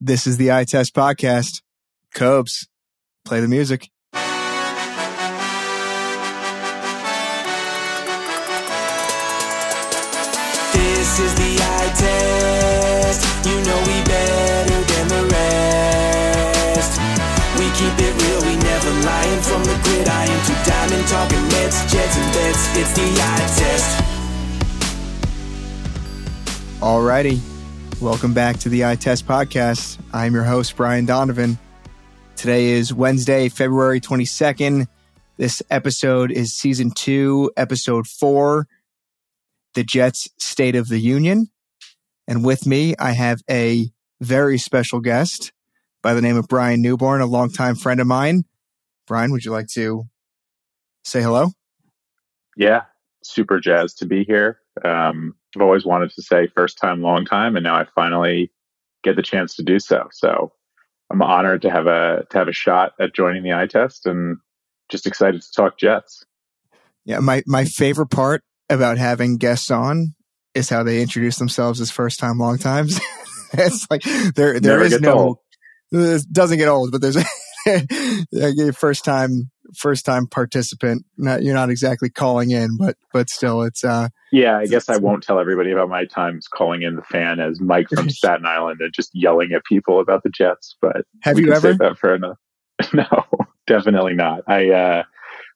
This is the Eye Test podcast. Cobes, play the music. This is the eye test. You know we better than the rest. We keep it real, we never lying from the gridiron to diamond talking Mets, Jets, and bets. It's the eye test. Alrighty. Welcome back to the Eye Test podcast. I'm your host, Brian Donovan. Today is Wednesday, February 22nd. This episode is season two, episode four, the Jets State of the Union. And with me, I have a very special guest by the name of Brian Newborn, a longtime friend of mine. Brian, would you like to say hello? Yeah, super jazzed to be here. Um, I've always wanted to say first time, long time, and now I finally get the chance to do so. So I'm honored to have a to have a shot at joining the eye test, and just excited to talk Jets. Yeah, my my favorite part about having guests on is how they introduce themselves as first time, long times. it's like there there is no old. it doesn't get old, but there's a first time first time participant. Not you're not exactly calling in, but but still, it's uh Yeah, I guess I won't tell everybody about my times calling in the fan as Mike from Staten Island and just yelling at people about the Jets. But Have you ever? that for another? No, definitely not. I uh,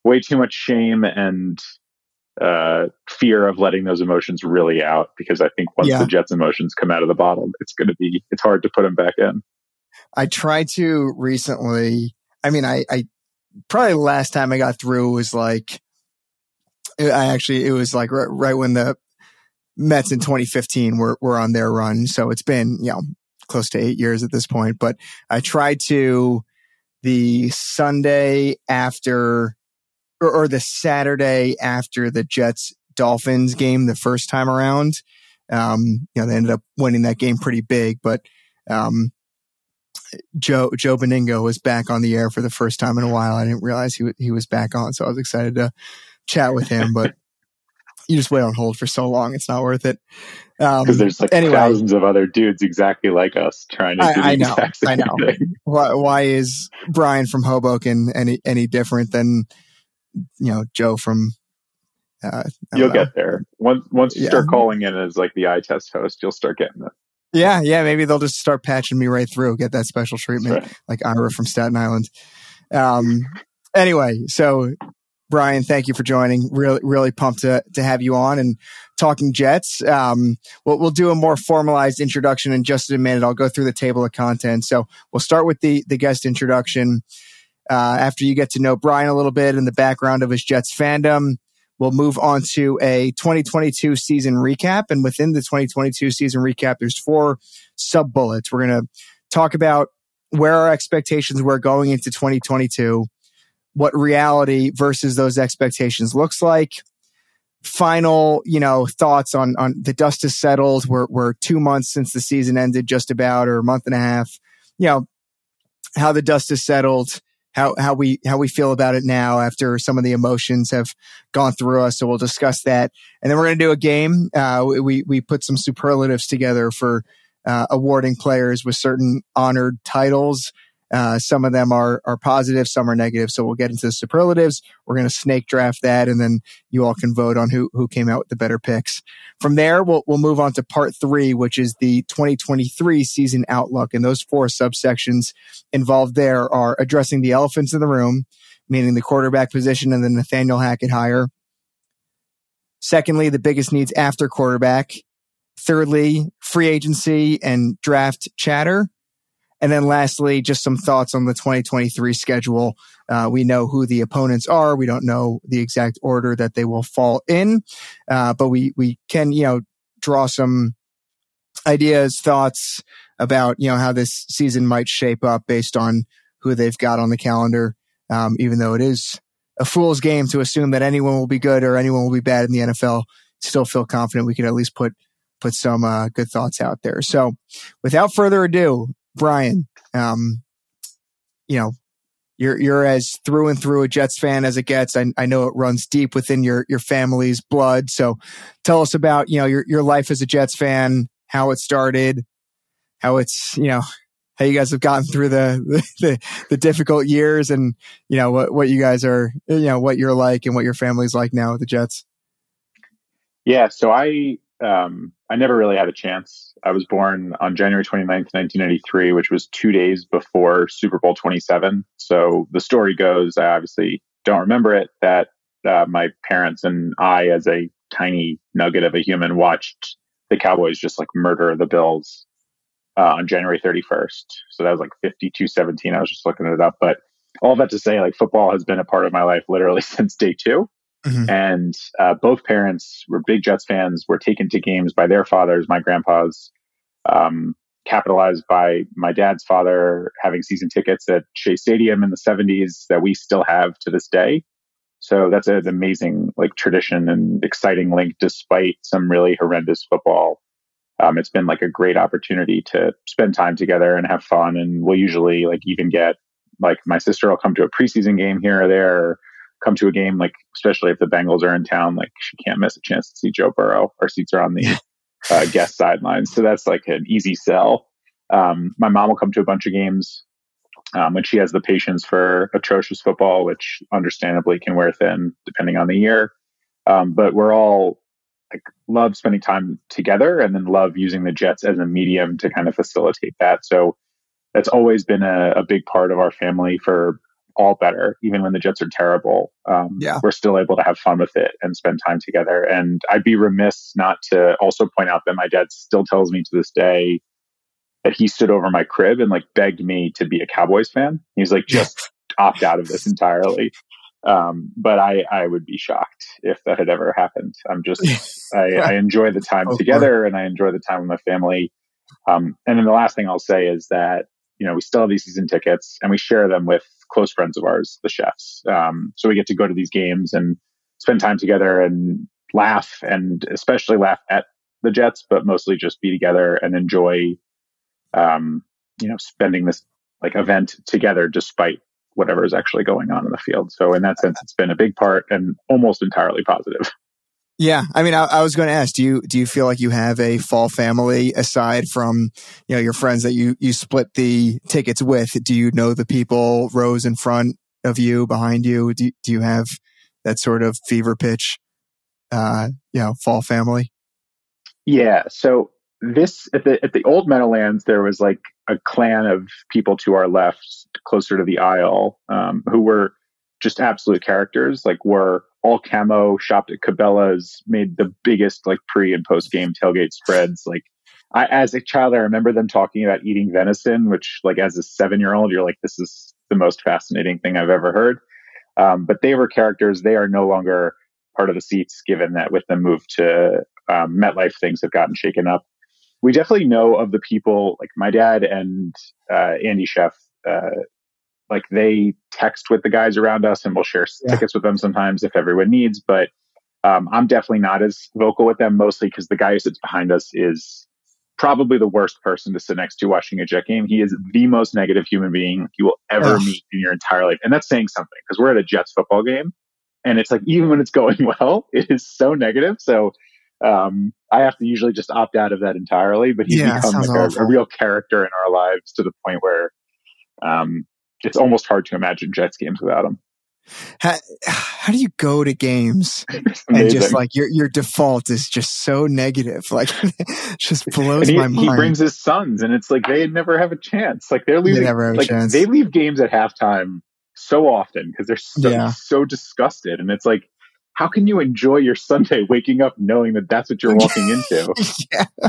way too much shame and uh, fear of letting those emotions really out because I think once Yeah. the Jets emotions come out of the bottle, it's going to be it's hard to put them back in. I tried to recently. I mean, I, I probably last time I got through was like, I actually, it was like right, right when the Mets in 2015 were, were on their run. So it's been, you know, close to eight years at this point, but I tried to the Sunday after or, or the Saturday after the Jets Dolphins game the first time around. Um, you know, they ended up winning that game pretty big, but, um, Joe Joe Benigno was back on the air for the first time in a while. I didn't realize he he was back on, so I was excited to chat with him. But you just wait on hold for so long; it's not worth it. Um, Because there's like anyway. thousands of other dudes exactly like us trying to I- do I know, I know. thing. why, why is Brian from Hoboken any any different than you know Joe from? Uh, You'll know. get there. Once once you Yeah. start calling in as like the eye test host, you'll start getting it. Yeah, yeah. Maybe they'll just start patching me right through, get that special treatment. Right. like Ira from Staten Island. Um, anyway, so Brian, thank you for joining. Really, really pumped to to have you on and talking Jets. Um, we'll we'll do a more formalized introduction in just a minute. I'll go through the table of contents. So we'll start with the the guest introduction. Uh, after you get to know Brian a little bit and the background of his Jets fandom, we'll move on to a 2022 season recap. And within the 2022 season recap, there's four sub bullets. We're going to talk about where our expectations were going into 2022, what reality versus those expectations looks like. Final, you know, thoughts on on the dust has settled. We're we're two months since the season ended, just about, or a month and a half. You know, how the dust has settled, how how we how we feel about it now after some of the emotions have gone through us. So we'll discuss that, and then we're going to do a game. Uh, we we put some superlatives together for uh, awarding players with certain honored titles. Uh, some of them are are positive, some are negative. So we'll get into the superlatives. We're going to snake draft that, and then you all can vote on who who came out with the better picks. From there, we'll we'll move on to part three, which is the 2023 season outlook, and those four subsections involved there are addressing the elephants in the room, meaning the quarterback position and the Nathaniel Hackett hire. Secondly, the biggest needs after quarterback. Thirdly, free agency and draft chatter. And then lastly, just some thoughts on the 2023 schedule. Uh, we know who the opponents are. We don't know the exact order that they will fall in, uh, but we we can you know draw some ideas, thoughts about you know how this season might shape up based on who they've got on the calendar. Um, even though it is a fool's game to assume that anyone will be good or anyone will be bad in the NFL, still feel confident we can at least put put some uh, good thoughts out there. So, without further ado, Brian, um, you know, you're you're as through and through a Jets fan as it gets. I, I know it runs deep within your your family's blood. So, tell us about you know your your life as a Jets fan, how it started, how it's you know how you guys have gotten through the, the, the difficult years and, you know, what, what you guys are, you know, what you're like and what your family's like now with the Jets. Yeah. So I, um, I never really had a chance. I was born on January 29th, 1993, which was two days before Super Bowl 27. So the story goes, I obviously don't remember it, that uh, my parents and I, as a tiny nugget of a human, watched the Cowboys just like murder the Bills uh, on January 31st. So that was like 52 17. I was just looking it up. But all that to say, like football has been a part of my life literally since day 2 mm-hmm. And uh, both parents were big Jets fans, were taken to games by their fathers, my grandpas, um, capitalized by my dad's father having season tickets at Shea Stadium in the 70s that we still have to this day. So that's an amazing like tradition and exciting link despite some really horrendous football um, it's been like a great opportunity to spend time together and have fun. And we'll usually like even get like my sister will come to a preseason game here or there, or come to a game like especially if the Bengals are in town. Like she can't miss a chance to see Joe Burrow. Our seats are on the uh, guest sidelines, so that's like an easy sell. Um, my mom will come to a bunch of games um, when she has the patience for atrocious football, which understandably can wear thin depending on the year. Um, but we're all like love spending time together and then love using the jets as a medium to kind of facilitate that. So that's always been a, a big part of our family for all better, even when the Jets are terrible. Um, yeah. We're still able to have fun with it and spend time together. And I'd be remiss not to also point out that my dad still tells me to this day that he stood over my crib and like begged me to be a Cowboys fan. He's like, just opt out of this entirely. Um, but I, I would be shocked if that had ever happened. I'm just, I, I, enjoy the time together and I enjoy the time with my family. Um, and then the last thing I'll say is that, you know, we still have these season tickets and we share them with close friends of ours, the chefs. Um, so we get to go to these games and spend time together and laugh and especially laugh at the Jets, but mostly just be together and enjoy, um, you know, spending this like event together despite whatever is actually going on in the field. So in that sense, it's been a big part and almost entirely positive. Yeah, I mean, I, I, was going to ask, do you do you feel like you have a fall family aside from you know your friends that you you split the tickets with? Do you know the people rows in front of you, behind you? Do do you have that sort of fever pitch, uh, you know, fall family? Yeah. So this at the at the old Meadowlands, there was like a clan of people to our left, closer to the aisle, um, who were just absolute characters. Like were all camo, shopped at Cabela's, made the biggest like pre and post game tailgate spreads. Like I, as a child, I remember them talking about eating venison, which like as a seven year old, you're like, this is the most fascinating thing I've ever heard. Um, but they were characters. They are no longer part of the seats, given that with the move to um, MetLife, things have gotten shaken up we definitely know of the people like my dad and uh, Andy Chef. Uh, like they text with the guys around us, and we'll share yeah. tickets with them sometimes if everyone needs. But um, I'm definitely not as vocal with them, mostly because the guy who sits behind us is probably the worst person to sit next to watching a Jet game. He is the most negative human being you will ever meet in your entire life, and that's saying something because we're at a Jets football game, and it's like even when it's going well, it is so negative. So um, I have to usually just opt out of that entirely, but he's yeah, become like a, a, real character in our lives to the point where um, it's almost hard to imagine Jets games without him. How, how do you go to games and just like your your default is just so negative, like just blows he, my mind. He brings his sons, and it's like they never have a chance. Like they're leaving, they like they leave games at halftime so often because they're so, yeah. so disgusted, and it's like how can you enjoy your Sunday waking up knowing that that's what you're walking into? yeah.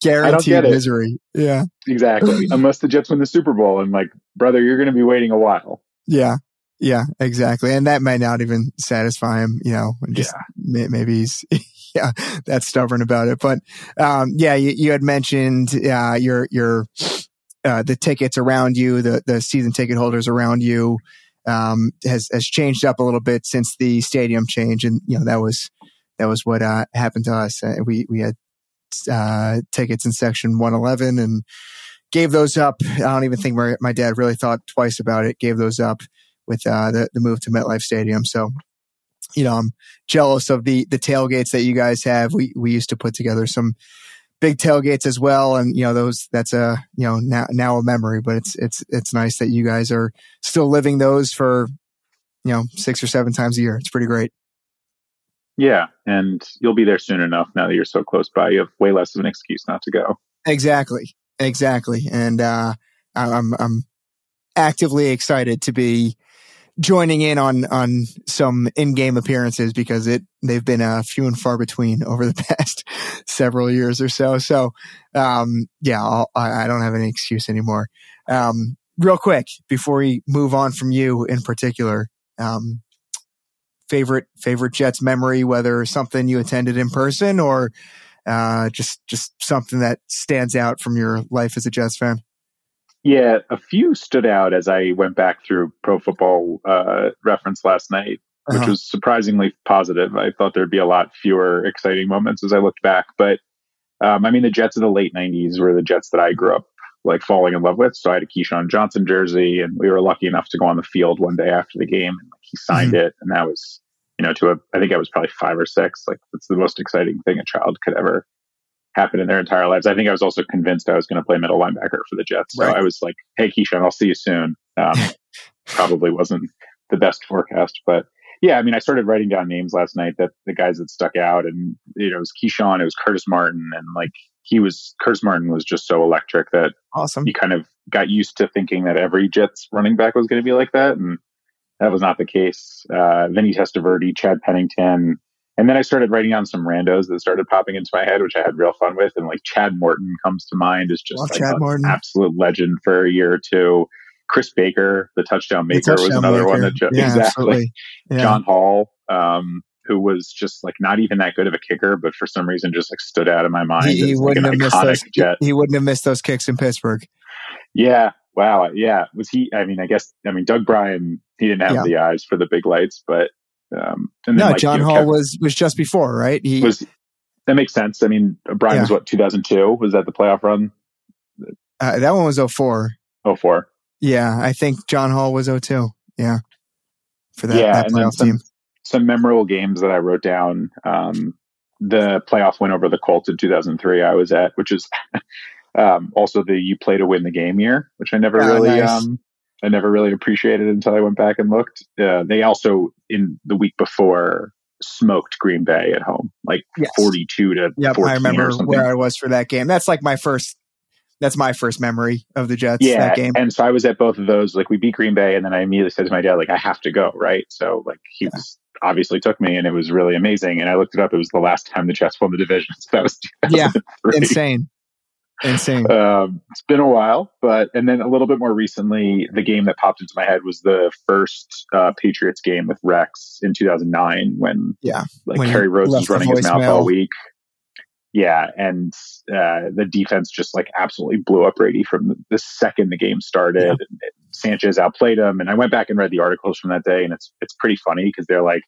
Guaranteed misery. Yeah. Exactly. Unless the Jets win the Super Bowl and like, brother, you're going to be waiting a while. Yeah. Yeah, exactly. And that might not even satisfy him, you know, just yeah. maybe he's, yeah, that's stubborn about it. But, um, yeah, you, you had mentioned, uh, your, your, uh, the tickets around you, the, the season ticket holders around you um, has has changed up a little bit since the stadium change, and you know that was that was what uh, happened to us. Uh, we we had uh, tickets in section 111 and gave those up. I don't even think my, my dad really thought twice about it. Gave those up with uh, the the move to MetLife Stadium. So you know, I'm jealous of the the tailgates that you guys have. We we used to put together some big tailgates as well. And, you know, those, that's a, you know, now, now a memory, but it's, it's, it's nice that you guys are still living those for, you know, six or seven times a year. It's pretty great. Yeah. And you'll be there soon enough now that you're so close by. You have way less of an excuse not to go. Exactly. Exactly. And, uh, I'm, I'm actively excited to be joining in on on some in-game appearances because it they've been uh, few and far between over the past several years or so. So, um, yeah, I'll, I, I don't have any excuse anymore. Um, real quick before we move on from you in particular, um, favorite favorite Jets memory, whether something you attended in person or uh, just just something that stands out from your life as a Jets fan. Yeah, a few stood out as I went back through Pro Football uh, Reference last night, which uh-huh. was surprisingly positive. I thought there'd be a lot fewer exciting moments as I looked back, but um, I mean, the Jets of the late '90s were the Jets that I grew up like falling in love with. So I had a Keyshawn Johnson jersey, and we were lucky enough to go on the field one day after the game, and like, he signed mm-hmm. it, and that was, you know, to a I think I was probably five or six. Like it's the most exciting thing a child could ever happen in their entire lives. I think I was also convinced I was going to play middle linebacker for the Jets. So right. I was like, "Hey, Keyshawn, I'll see you soon." Um, probably wasn't the best forecast, but yeah, I mean, I started writing down names last night that the guys that stuck out, and you know, it was Keyshawn, it was Curtis Martin, and like he was Curtis Martin was just so electric that awesome. You kind of got used to thinking that every Jets running back was going to be like that, and that was not the case. Uh, Vinny Testaverde, Chad Pennington, and then I started writing down some randos that started popping into my head, which I had real fun with. And like Chad Morton comes to mind as just like an absolute legend for a year or two. Chris Baker, the touchdown maker, the touchdown was another maker. one that just, yeah, exactly. Yeah. John Hall, um, who was just like not even that good of a kicker, but for some reason just like stood out of my mind. He, he wouldn't like have missed those. Jet. He wouldn't have missed those kicks in Pittsburgh. Yeah. Wow. Yeah. Was he? I mean, I guess. I mean, Doug Brien, He didn't have yeah. the eyes for the big lights, but um, and then, no, like, John you know, Hall Kevin, was was just before, right? He was. That makes sense. I mean, Brien yeah. was what 2002. Was that the playoff run? Uh, that one was 04. 04. Yeah, I think John Hall was 02. Yeah, for that, yeah, that playoff some, team. Some memorable games that I wrote down. Um, the playoff win over the Colts in 2003. I was at, which is um, also the you play to win the game year, which I never oh, really nice. um, I never really appreciated until I went back and looked. Uh, they also in the week before smoked Green Bay at home, like yes. forty-two to yep, 14 I remember where I was for that game. That's like my first. That's my first memory of the Jets. Yeah, that game. and so I was at both of those. Like we beat Green Bay, and then I immediately said to my dad, like I have to go. Right, so like he yeah. was obviously took me, and it was really amazing. And I looked it up; it was the last time the Jets won the division. So that was yeah, insane. Insane. Um, it's been a while, but and then a little bit more recently, the game that popped into my head was the first uh, Patriots game with Rex in 2009 when yeah, like when Kerry Rhodes was running his mouth all week. Yeah, and uh, the defense just like absolutely blew up Brady from the second the game started. Yeah. And Sanchez outplayed him, and I went back and read the articles from that day, and it's it's pretty funny because they're like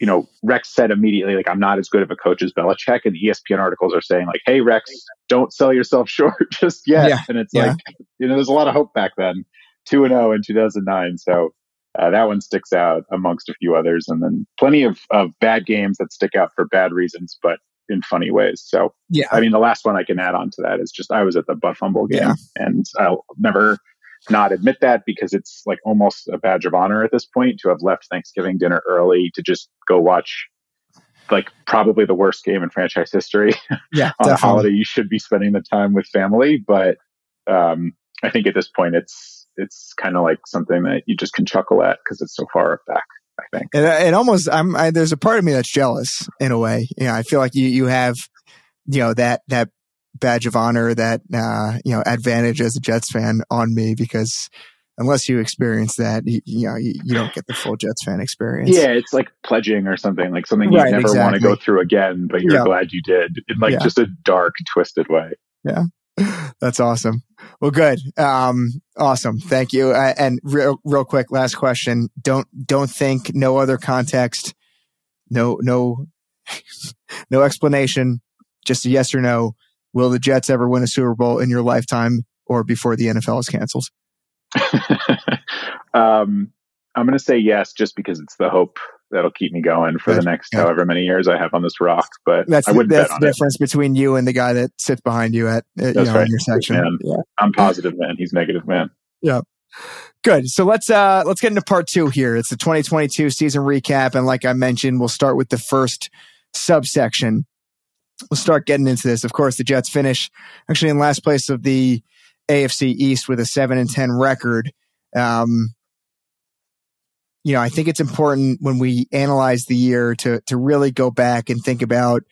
you know, Rex said immediately, like, I'm not as good of a coach as Belichick. And the ESPN articles are saying, like, hey, Rex, don't sell yourself short just yet. Yeah, and it's yeah. like, you know, there's a lot of hope back then. 2 and 0 in 2009. So uh, that one sticks out amongst a few others. And then plenty of, of bad games that stick out for bad reasons, but in funny ways. So, yeah, I mean, the last one I can add on to that is just I was at the Butt Fumble game yeah. and I'll never not admit that because it's like almost a badge of honor at this point to have left Thanksgiving dinner early to just go watch like probably the worst game in franchise history. Yeah, on definitely. a holiday, you should be spending the time with family, but um, I think at this point it's it's kind of like something that you just can chuckle at because it's so far back. I think it, it almost I'm I, there's a part of me that's jealous in a way. Yeah, you know, I feel like you you have you know that that badge of honor, that uh, you know advantage as a Jets fan on me because unless you experience that, you, you know, you, you, don't get the full Jets fan experience. Yeah, it's like pledging or something, like something you right, never exactly. want to go through again, but you're glad you did in like yeah. just a dark, twisted way. Yeah. That's awesome. Well, good. Um, awesome. Thank you. Uh, and real, real quick, last question. Don't, don't think no other context. No, no, no explanation. Just a yes or no. Will the Jets ever win a Super Bowl in your lifetime or before the NFL is canceled? um, I'm going to say yes, just because it's the hope that'll keep me going for Gotcha. the next Gotcha. however many years I have on this rock. But That's I the, wouldn't that's bet on the it. difference between you and the guy that sits behind you at uh, you know, right. in your section. Yeah. I'm positive, man. He's negative, man. Yeah. Good. So let's uh let's get into part two here. It's the 2022 season recap, and like I mentioned, we'll start with the first subsection. We'll start getting into this. Of course, the Jets finish actually in last place of the AFC East with a seven and ten record. Um, you know, I think it's important when we analyze the year to to really go back and think about,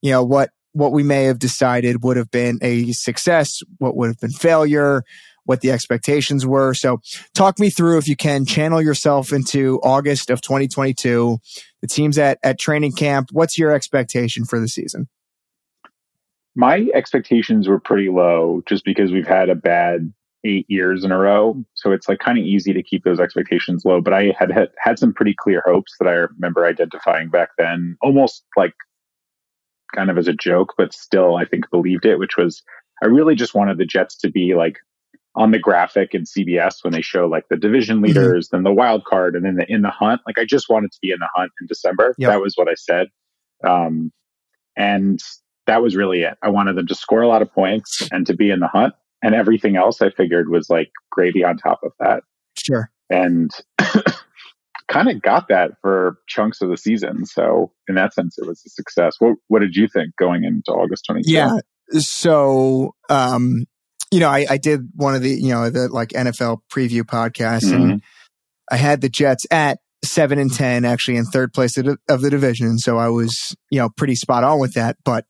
you know, what what we may have decided would have been a success, what would have been failure, what the expectations were. So talk me through if you can channel yourself into August of 2022. The team's at at training camp. What's your expectation for the season? My expectations were pretty low just because we've had a bad eight years in a row. So it's like kind of easy to keep those expectations low. But I had, had had some pretty clear hopes that I remember identifying back then, almost like kind of as a joke, but still I think believed it, which was I really just wanted the Jets to be like on the graphic in CBS when they show like the division leaders, then the wild card, and then the in the hunt. Like I just wanted to be in the hunt in December. Yep. That was what I said. Um, and that was really it. I wanted them to score a lot of points and to be in the hunt. And everything else I figured was like gravy on top of that. Sure. And kind of got that for chunks of the season. So in that sense, it was a success. What What did you think going into August 22? Yeah. So, um, you know, I, I did one of the, you know, the like NFL preview podcasts Mhm. and I had the Jets at seven and 10, actually in third place of the division. So I was, you know, pretty spot on with that. But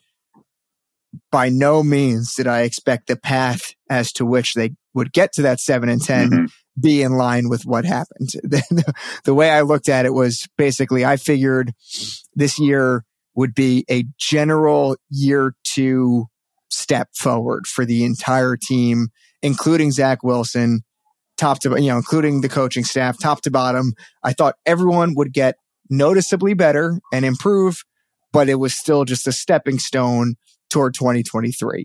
by no means did I expect the path as to which they would get to that seven and 10 Mhm. be in line with what happened. The, the way I looked at it was basically I figured this year would be a general year two step forward for the entire team, including Zach Wilson, top to, you know, including the coaching staff, top to bottom. I thought everyone would get noticeably better and improve, but it was still just a stepping stone toward 2023.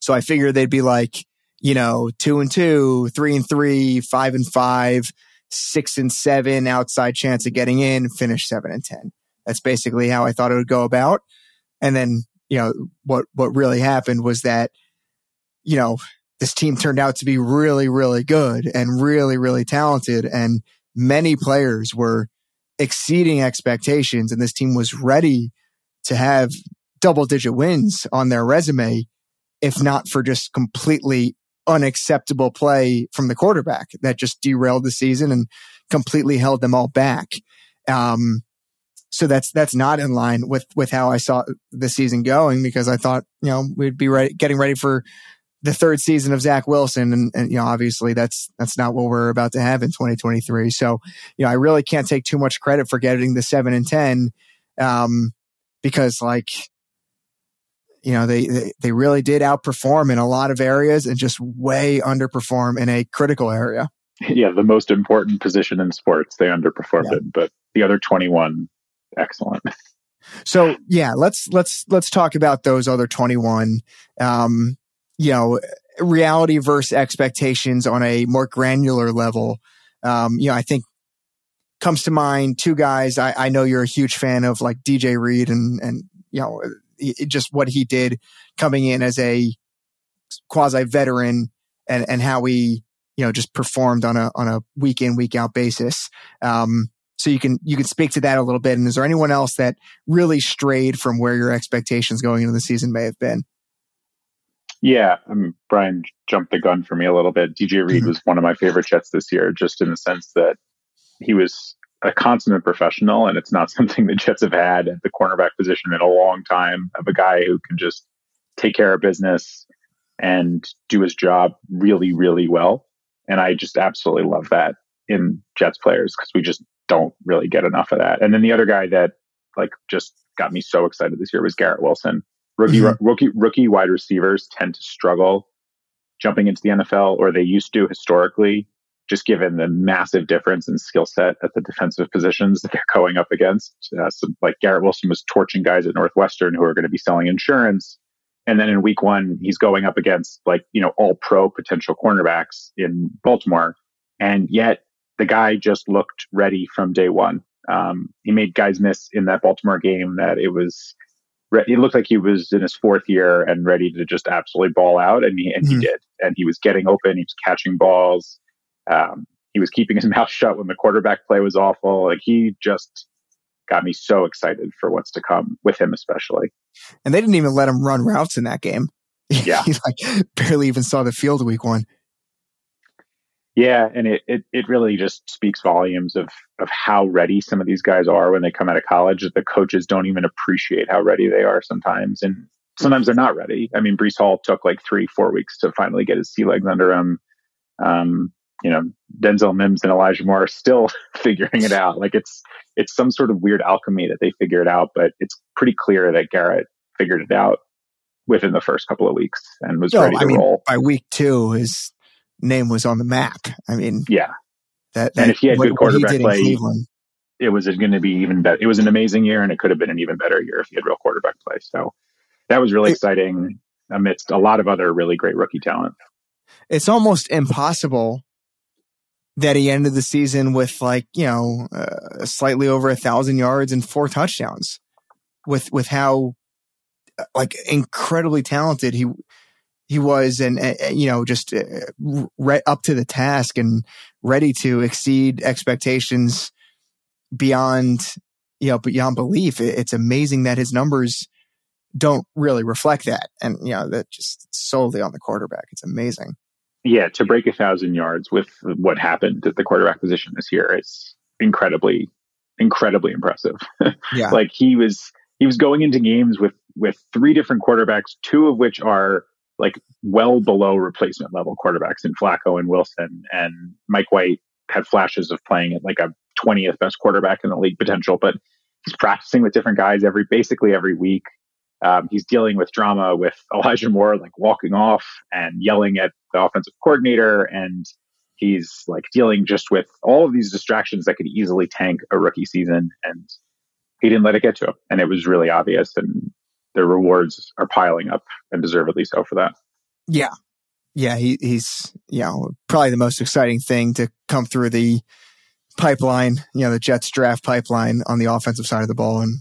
So I figured they'd be like, you know, two and two, three and three, five and five, six and seven, outside chance of getting in, finish seven and 10. That's basically how I thought it would go about. And then, you know, what, what really happened was that, you know, this team turned out to be really, really good and really, really talented. And many players were exceeding expectations. And this team was ready to have double digit wins on their resume, if not for just completely unacceptable play from the quarterback that just derailed the season and completely held them all back. Um, so that's that's not in line with with how I saw the season going because I thought you know we'd be ready, getting ready for the third season of Zach Wilson, and, and you know obviously that's that's not what we're about to have in 2023. So you know I really can't take too much credit for getting the seven and ten um, because like you know they, they really did outperform in a lot of areas and just way underperform in a critical area. Yeah, the most important position in sports, they underperformed Yeah. it, but the other 21, excellent. So yeah, let's let's let's talk about those other 21. Um, you know, reality versus expectations on a more granular level. Um, you know, I think comes to mind two guys. I, I know you're a huge fan of like DJ Reed and and you know just what he did coming in as a quasi veteran and and how he you know just performed on a on a week in week out basis. Um, so you can you can speak to that a little bit. And is there anyone else that really strayed from where your expectations going into the season may have been? Yeah, um, Brian jumped the gun for me a little bit. DJ Reed Mhm. was one of my favorite Jets this year, just in the sense that he was a consummate professional, and it's not something the Jets have had at the cornerback position in a long time. Of a guy who can just take care of business and do his job really, really well. And I just absolutely love that in Jets players because we just don't really get enough of that. And then the other guy that like just got me so excited this year was Garrett Wilson. Rookie, Mhm. rookie, rookie wide receivers tend to struggle jumping into the NFL, or they used to historically, just given the massive difference in skill set at the defensive positions that they're going up against. Uh, so like Garrett Wilson was torching guys at Northwestern who are going to be selling insurance. And then in week one, he's going up against like, you know, all pro potential cornerbacks in Baltimore. And yet the guy just looked ready from day one. Um, he made guys miss in that Baltimore game that it was, it looked like he was in his fourth year and ready to just absolutely ball out. And he, and mm-hmm. he did. And he was getting open. He was catching balls. Um, he was keeping his mouth shut when the quarterback play was awful. Like he just got me so excited for what's to come with him, especially. And they didn't even let him run routes in that game. Yeah. he like barely even saw the field week one. Yeah, and it, it, it really just speaks volumes of of how ready some of these guys are when they come out of college. The coaches don't even appreciate how ready they are sometimes, and sometimes they're not ready. I mean, Breece Hall took like three, four weeks to finally get his sea legs under him. Um, you know, Denzel Mims and Elijah Moore are still figuring it out. Like it's it's some sort of weird alchemy that they figure it out, but it's pretty clear that Garrett figured it out within the first couple of weeks and was ready to I mean, roll. By week two, his name was on the map. I mean, yeah. That, that and if he had what, good quarterback play, it was going to be even better. It was an amazing year, and it could have been an even better year if he had real quarterback play. So that was really it, exciting amidst a lot of other really great rookie talent. It's almost impossible that he ended the season with like you know uh, slightly over a thousand yards and four touchdowns, with with how like incredibly talented he he was and uh, you know just uh, re- up to the task and ready to exceed expectations beyond you know beyond belief. It's amazing that his numbers don't really reflect that. And you know that just solely on the quarterback. It's amazing yeah to break a thousand yards with what happened at the quarterback position this year is incredibly incredibly impressive yeah like he was he was going into games with with three different quarterbacks two of which are like well below replacement level quarterbacks in Flacco and Wilson. And Mike White had flashes of playing at like a 20th best quarterback in the league potential, but he's practicing with different guys every, basically every week. Um, he's dealing with drama with Elijah Moore, like walking off and yelling at the offensive coordinator. And he's like dealing just with all of these distractions that could easily tank a rookie season. And he didn't let it get to him. And it was really obvious. And the rewards are piling up and deservedly so for that. Yeah. Yeah. He, he's, you know, probably the most exciting thing to come through the pipeline, you know, the Jets draft pipeline on the offensive side of the ball in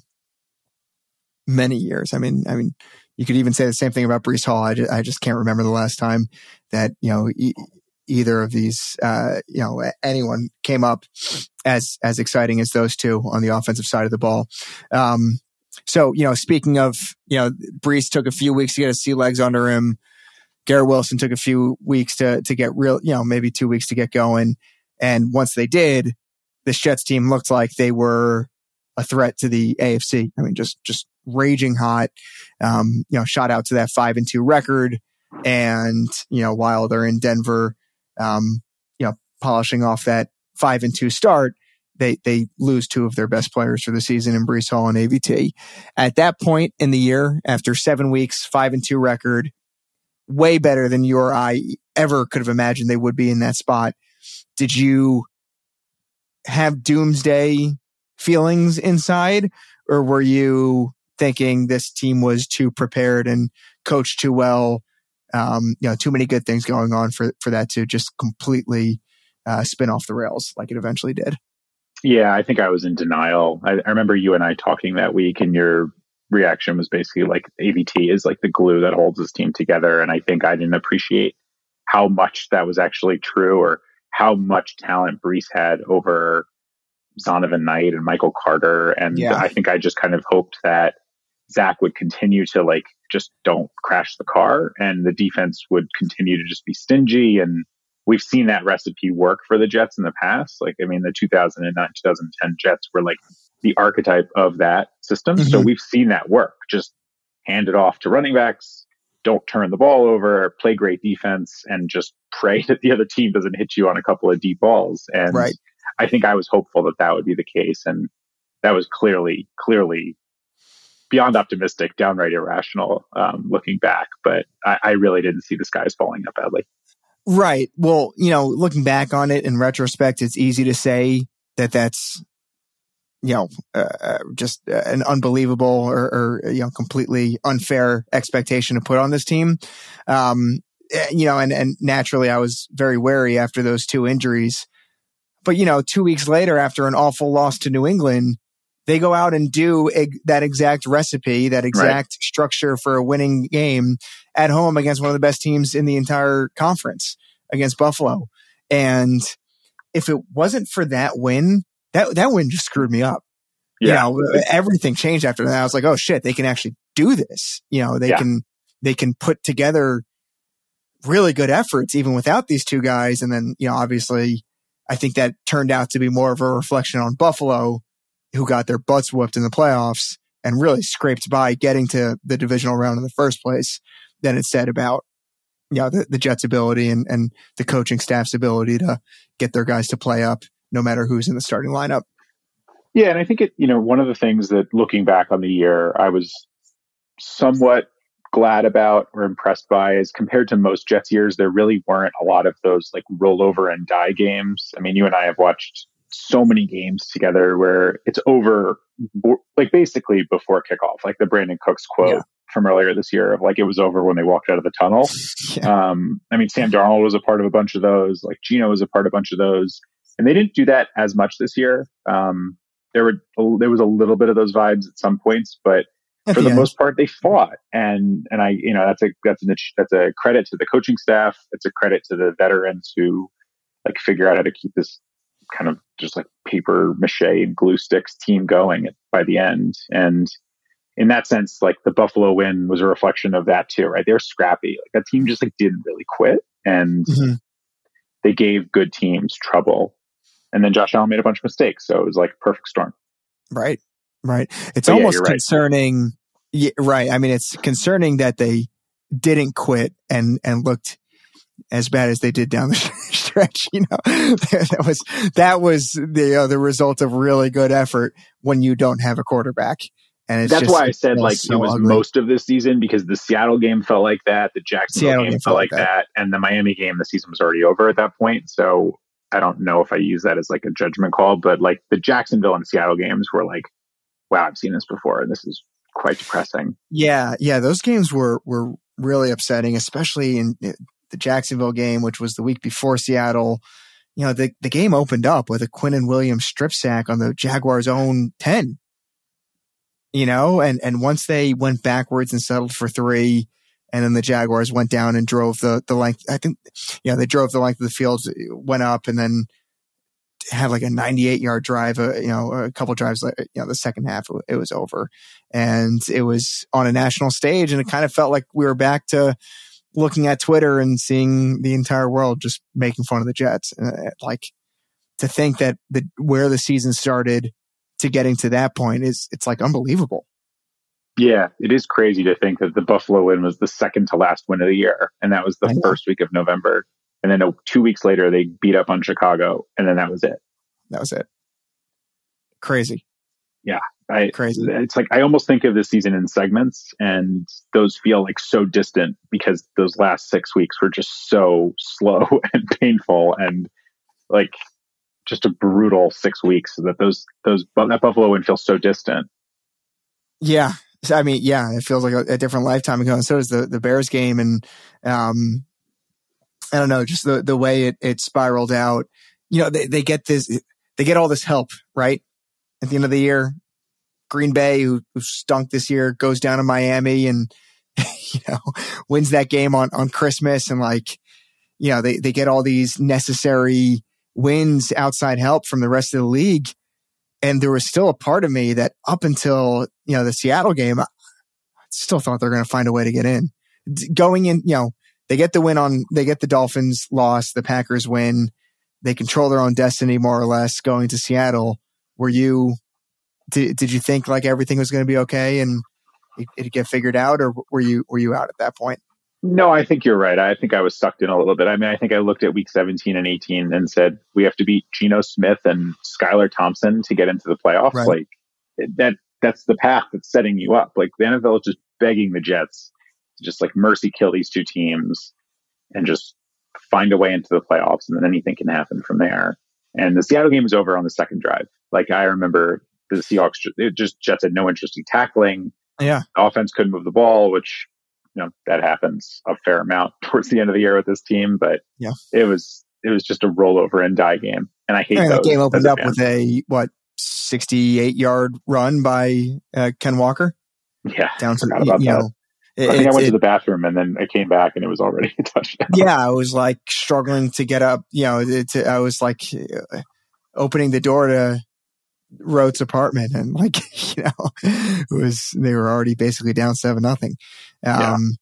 many years. I mean, I mean, you could even say the same thing about Breece Hall. I just, I just can't remember the last time that, you know, e- either of these, uh, you know, anyone came up as, as exciting as those two on the offensive side of the ball. Um, so, you know, speaking of, you know, Breece took a few weeks to get his sea legs under him. Garrett Wilson took a few weeks to, to get real, you know, maybe two weeks to get going. And once they did, the Jets team looked like they were a threat to the AFC. I mean, just, just raging hot. Um, you know, shot out to that five and two record. And, you know, while they're in Denver, um, you know, polishing off that five and two start, they they lose two of their best players for the season in Breece Hall and AVT. At that point in the year, after seven weeks, five and two record, way better than you or I ever could have imagined they would be in that spot. Did you have doomsday feelings inside, or were you thinking this team was too prepared and coached too well? Um, you know, too many good things going on for for that to just completely uh, spin off the rails like it eventually did. Yeah, I think I was in denial. I, I, remember you and I talking that week, and your reaction was basically like AVT is like the glue that holds this team together. And I think I didn't appreciate how much that was actually true or how much talent Breece had over Zonovan Knight and Michael Carter. And yeah. I think I just kind of hoped that Zach would continue to like just don't crash the car and the defense would continue to just be stingy and we've seen that recipe work for the Jets in the past. Like, I mean, the 2009, 2010 Jets were like the archetype of that system. Mm-hmm. So we've seen that work. Just hand it off to running backs, don't turn the ball over, play great defense, and just pray that the other team doesn't hit you on a couple of deep balls. And right. I think I was hopeful that that would be the case. And that was clearly, clearly beyond optimistic, downright irrational um, looking back. But I, I really didn't see the skies falling that badly. Right. Well, you know, looking back on it in retrospect, it's easy to say that that's, you know, uh, uh just an unbelievable or, or, you know, completely unfair expectation to put on this team. Um, eh, you know, and, and naturally I was very wary after those two injuries, But, you know, two weeks later, after an awful loss to New England, they go out and do eg- that exact recipe, that exact right. structure for a winning game at home against one of the best teams in the entire conference against Buffalo. And if it wasn't for that win, that, that win just screwed me up. Yeah. You know, everything changed after that. I was like, oh shit, they can actually do this. You know, they yeah. can, they can put together really good efforts even without these two guys. And then, you know, obviously I think that turned out to be more of a reflection on Buffalo who got their butts whooped in the playoffs and really scraped by getting to the divisional round in the first place than it said about you know, the, the Jets' ability and, and the coaching staff's ability to get their guys to play up no matter who's in the starting lineup. Yeah, and I think it, you know, one of the things that looking back on the year, I was somewhat glad about or impressed by is compared to most Jets years, there really weren't a lot of those like rollover and die games. I mean, you and I have watched so many games together where it's over like basically before kickoff, like the Brandin Cooks quote yeah. from earlier this year of like it was over when they walked out of the tunnel. Yeah. Um, I mean, Sam Darnold was a part of a bunch of those, like Geno was a part of a bunch of those, and they didn't do that as much this year. Um, there were there was a little bit of those vibes at some points, but at for the, the most part, they fought, and and I you know that's a that's a that's a credit to the coaching staff. It's a credit to the veterans who like figure out how to keep this kind of just like paper mache and glue sticks team going by the end. And in that sense, like the Buffalo win was a reflection of that too, right? They're scrappy. Like that team just like didn't really quit and mm-hmm. they gave good teams trouble. And then Josh Allen made a bunch of mistakes. So it was like a perfect storm. Right. Right. It's but almost yeah, concerning. Right. Yeah, right. I mean, it's concerning that they didn't quit and, and looked as bad as they did down the stretch. You know, that was that was the uh, the result of really good effort when you don't have a quarterback. And that's just, why I said like so it was ugly. most of this season because the Seattle game felt like that, the Jacksonville Seattle game, game felt like that. that, and the Miami game, the season was already over at that point. So I don't know if I use that as like a judgment call, but like the Jacksonville and Seattle games were like, wow, I've seen this before, and this is quite depressing. Yeah, yeah, those games were were really upsetting, especially in the Jacksonville game, which was the week before Seattle, you know, the, the game opened up with a Quinnen Williams strip sack on the Jaguars' own 10. You know, and, and once they went backwards and settled for three, and then the Jaguars went down and drove the, the length. I think, yeah, they drove the length of the field, went up, and then had like a 98 yard drive, uh, you know, a couple drives, you know, the second half, it was over. And it was on a national stage, and it kind of felt like we were back to, looking at Twitter and seeing the entire world just making fun of the Jets. Uh, like to think that the where the season started to getting to that point is it's like unbelievable. Yeah, it is crazy to think that the Buffalo win was the second to last win of the year, and that was the first week of November. And then two weeks later, they beat up on Chicago, and then that was it. That was it. Crazy. Yeah, I, Crazy. It's like I almost think of this season in segments, and those feel like so distant because those last six weeks were just so slow and painful, and like just a brutal six weeks. That those those that Buffalo win feels so distant. Yeah, I mean, yeah, it feels like a, a different lifetime ago. And so does the the Bears game, and um, I don't know, just the the way it it spiraled out. You know, they they get this, they get all this help right at the end of the year Green Bay, who, who stunk this year, goes down to Miami and you know wins that game on on Christmas, and like you know they they get all these necessary wins, outside help from the rest of the league. And there was still a part of me that up until you know the Seattle game, I still thought they're going to find a way to get in. Going in, you know, they get the win on, they get the Dolphins loss, the Packers win, they control their own destiny more or less. Going to Seattle, were you did, did you think like everything was going to be okay and it, it get figured out, or were you were you out at that point? No, I think you're right. I think I was sucked in a little bit. I mean, I think I looked at week 17 and 18 and said we have to beat Geno Smith and Skylar Thompson to get into the playoffs. Right. Like that, that's the path that's setting you up. Like the NFL is just begging the Jets to just like mercy kill these two teams and just find a way into the playoffs, and then anything can happen from there. And the Seattle game was over on the second drive. Like I remember the Seahawks it just Jets had no interest in tackling. Yeah, offense couldn't move the ball, which you know that happens a fair amount towards the end of the year with this team. But yeah, it was it was just a rollover and die game. and I hate the those game opened up with a what sixty-eight yard run by uh, Ken Walker yeah. down to you, that. know. it- I think I went it- to the bathroom and then I came back and it was already a touchdown. yeah, I was like struggling to get up. You know, it's, I was like opening the door to Rhodes' apartment, and like you know, it was they were already basically down seven nothing. Yeah. Um,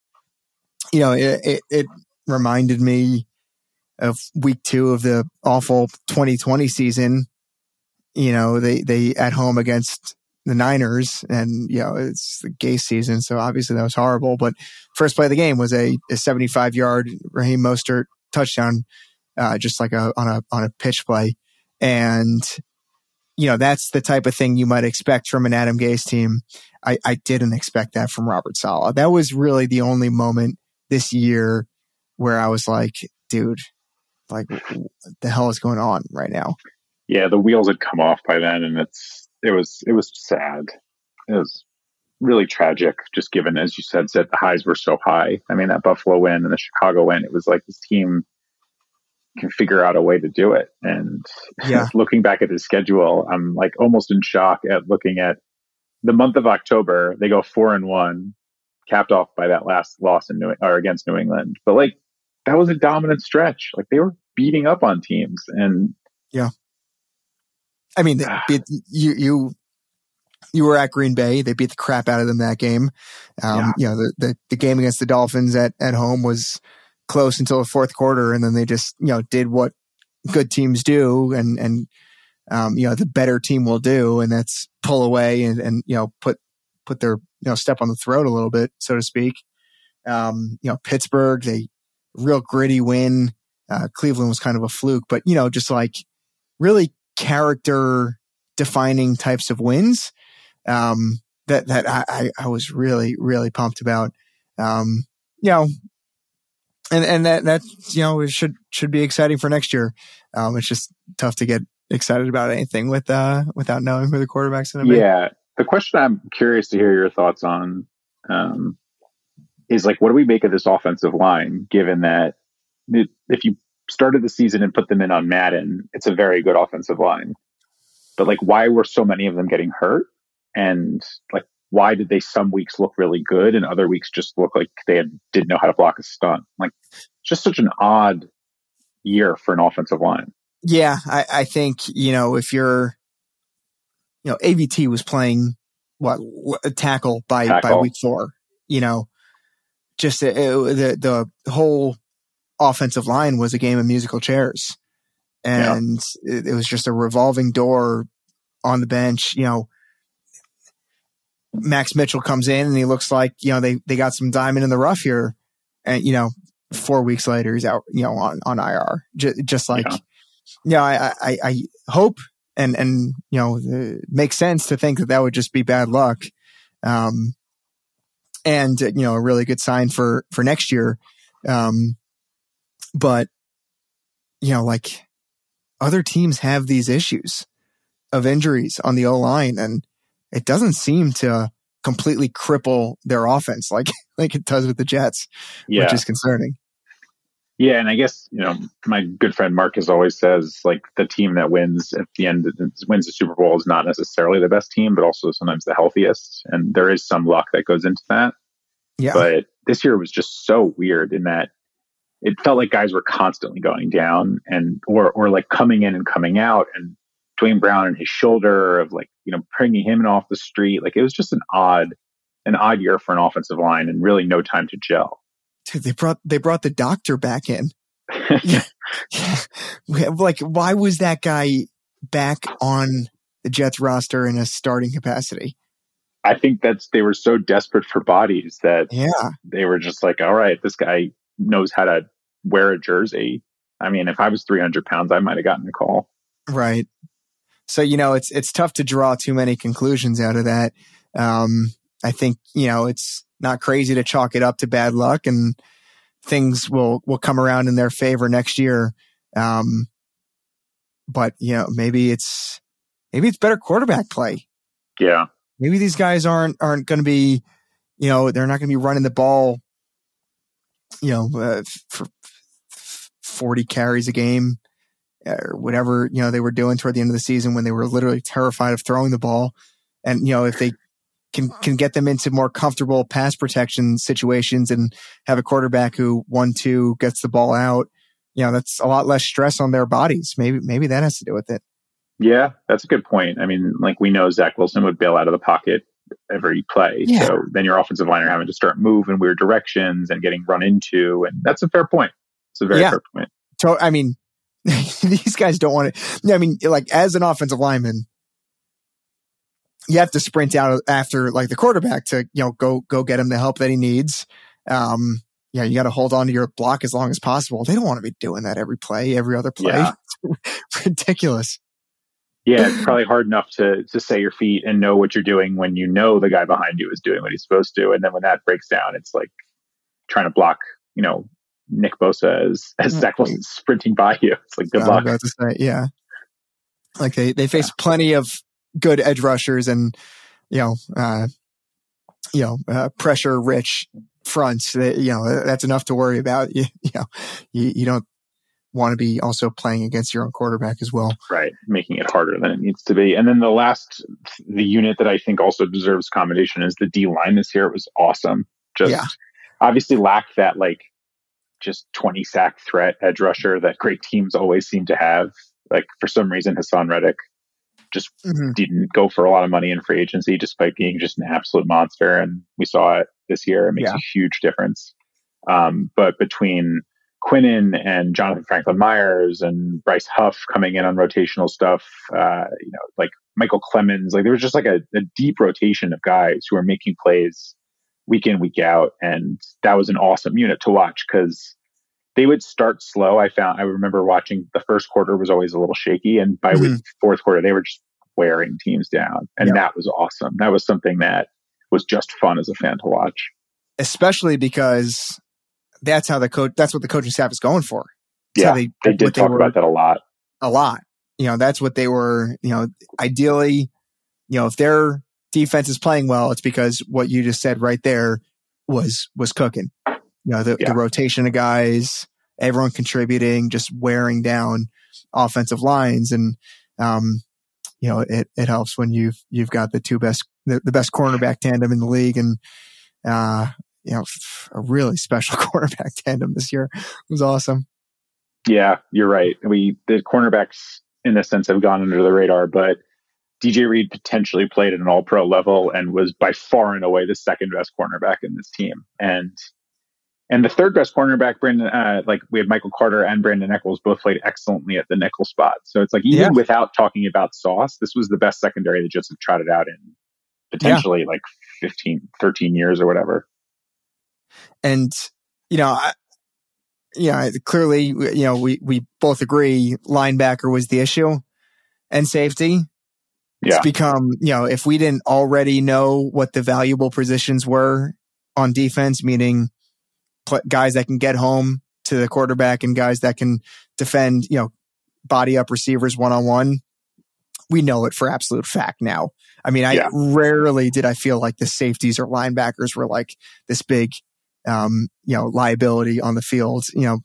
You know, it, it it reminded me of week two of the awful 2020 season. You know, they they at home against the Niners, and you know it's the Gase season, so obviously that was horrible. But first play of the game was a, a 75 yard Raheem Mostert touchdown, uh, just like a on a on a pitch play, and you know that's the type of thing you might expect from an Adam Gase team. I, I didn't expect that from Robert Saleh. That was really the only moment this year where I was like, dude, like the hell is going on right now? yeah, the wheels had come off by then, and it's it was it was sad. It was really tragic, just given as you said, said the highs were so high. I mean, that Buffalo win and the Chicago win, it was like this team can figure out a way to do it. And Yeah. looking back at the schedule, I'm like almost in shock at looking at the month of October. They go four and one, capped off by that last loss in New or against New England. But like that was a dominant stretch. Like they were beating up on teams, and yeah, I mean, they beat, you you you were at Green Bay. They beat the crap out of them that game. Um, You know, the, the the game against the Dolphins at at home was close until the fourth quarter, and then they just you know did what good teams do, and and um, you know the better team will do, and that's pull away and and you know put put their you know step on the throat a little bit, so to speak. Um, you know, Pittsburgh, they real gritty win. Uh, Cleveland was kind of a fluke, but you know, just like really character defining types of wins um, that that I, I, was really really pumped about. Um, you know, and and that that you know it should should be exciting for next year. Um, it's just tough to get excited about anything with uh without knowing who the quarterback's going to be. Yeah. The question I'm curious to hear your thoughts on um, is like, what do we make of this offensive line, given that it, if you started the season and put them in on Madden, it's a very good offensive line. But like, why were so many of them getting hurt? And like, why did they some weeks look really good and other weeks just look like they had, didn't know how to block a stunt? Like, just such an odd year for an offensive line. Yeah, I, I think you know if you're, you know, AVT was playing what a tackle by by week four. You know, just uh, the the whole offensive line was a game of musical chairs, and it, it was just a revolving door on the bench. You know, Max Mitchell comes in and he looks like you know they they got some diamond in the rough here, and you know four weeks later he's out you know on on IR. Just, just like Yeah. yeah, I, I I hope and and you know it makes sense to think that that would just be bad luck, um, and uh, you know a really good sign for for next year, um, but you know like other teams have these issues of injuries on the O line, and it doesn't seem to completely cripple their offense like like it does with the Jets, Yeah. which is concerning. Yeah, and I guess you know my good friend Marcus always says like the team that wins at the end wins the Super Bowl is not necessarily the best team, but also sometimes the healthiest, and there is some luck that goes into that. Yeah, But this year was just so weird in that it felt like guys were constantly going down and or or like coming in and coming out, and Duane Brown and his shoulder of like you know bringing him off the street, like it was just an odd an odd year for an offensive line and really no time to gel. Dude, they brought they brought the doctor back in. Yeah. Have, like, why was that guy back on the Jets roster in a starting capacity? I think that's they were so desperate for bodies that Yeah, they were just like, all right, this guy knows how to wear a jersey. I mean, if I was 300 pounds, I might have gotten a call. right. So you know, it's it's tough to draw too many conclusions out of that. Um, I think you know it's not crazy to chalk it up to bad luck, and things will will come around in their favor next year. Um, but you know, maybe it's maybe it's better quarterback play. Yeah. maybe these guys aren't aren't going to be, you know, they're not going to be running the ball, you know, uh, for forty carries a game, or whatever, you know, they were doing toward the end of the season when they were literally terrified of throwing the ball. And, you know, if they can, can get them into more comfortable pass protection situations and have a quarterback who one, two gets the ball out, you know, that's a lot less stress on their bodies. Maybe, maybe that has to do with it. Yeah, that's a good point. I mean, like we know Zach Wilson would bail out of the pocket every play. Yeah. So then your offensive line are having to start move in weird directions and getting run into. And that's a fair point. It's a very yeah. fair point. So, I mean, these guys don't want to. I mean, like as an offensive lineman, you have to sprint out after like the quarterback to you know go go get him the help that he needs. Um, yeah, you got to hold on to your block as long as possible. They don't want to be doing that every play, every other play. Yeah. ridiculous. Yeah, it's probably hard enough to to say your feet and know what you're doing when you know the guy behind you is doing what he's supposed to, and then when that breaks down, it's like trying to block, you know, Nick Bosa as as. Zach Wilson sprinting by you. It's like good luck. Say, yeah, like they they face yeah. plenty of good edge rushers and you know uh, you know uh, pressure rich fronts. That you know that's enough to worry about. You, you know you, you don't want to be also playing against your own quarterback as well. Right, making it harder than it needs to be. And then the last, the unit that I think also deserves commendation is the D line this year. It was awesome. Just yeah. obviously lacked that like just 20 sack threat edge rusher that great teams always seem to have. Like for some reason, Haason Reddick just mm-hmm. didn't go for a lot of money in free agency despite being just an absolute monster. And we saw it this year. It makes yeah. a huge difference. Um, but between Quinnen and Jonathan Franklin Myers and Bryce Huff coming in on rotational stuff, uh, you know, like Micheal Clemons, like there was just like a, a deep rotation of guys who are making plays week in, week out. And that was an awesome unit to watch because they would start slow. I found, I remember watching the first quarter was always a little shaky. And by mm-hmm. week fourth quarter, they were just wearing teams down. And yep. that was awesome. That was something that was just fun as a fan to watch. Especially because that's how the coach, that's what the coaching staff is going for. That's yeah. They, they, did talk they were, about that a lot. A lot. You know, that's what they were, you know, ideally, you know, if their defense is playing well, it's because what you just said right there was, was cooking. You know, the, yeah. the rotation of guys, everyone contributing, just wearing down offensive lines. And, um, you know, it, it helps when you've, you've got the two best, the, the best cornerback tandem in the league. And, uh, you know, a really special cornerback tandem this year it was awesome. Yeah, you're right. We, the cornerbacks in a sense have gone under the radar, but DJ Reed potentially played at an all pro level and was by far and away the second best cornerback in this team. And and the third best cornerback, Brandon, uh, like we had Michael Carter and Brandon Echols both played excellently at the nickel spot. So it's like even yeah. without talking about sauce, this was the best secondary that just have trotted out in potentially yeah. like 15, 13 years or whatever. And, you know, I, yeah, clearly, you know, we, we both agree linebacker was the issue and safety. Yeah. It's become, you know, if we didn't already know what the valuable positions were on defense, meaning guys that can get home to the quarterback and guys that can defend, you know, body up receivers one on one. We know it for absolute fact now. I mean, I yeah. rarely did I feel like the safeties or linebackers were like this big, um, you know, liability on the field. You know,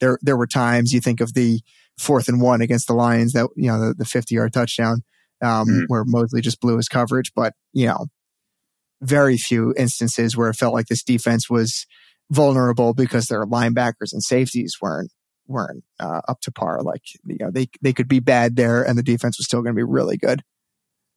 there, there were times you think of the fourth and one against the Lions that, you know, the, the 50 yard touchdown, um, mm. where Mosley just blew his coverage. But, you know, very few instances where it felt like this defense was vulnerable because their linebackers and safeties weren't weren't uh, up to par. Like you know, they they could be bad there, and the defense was still going to be really good.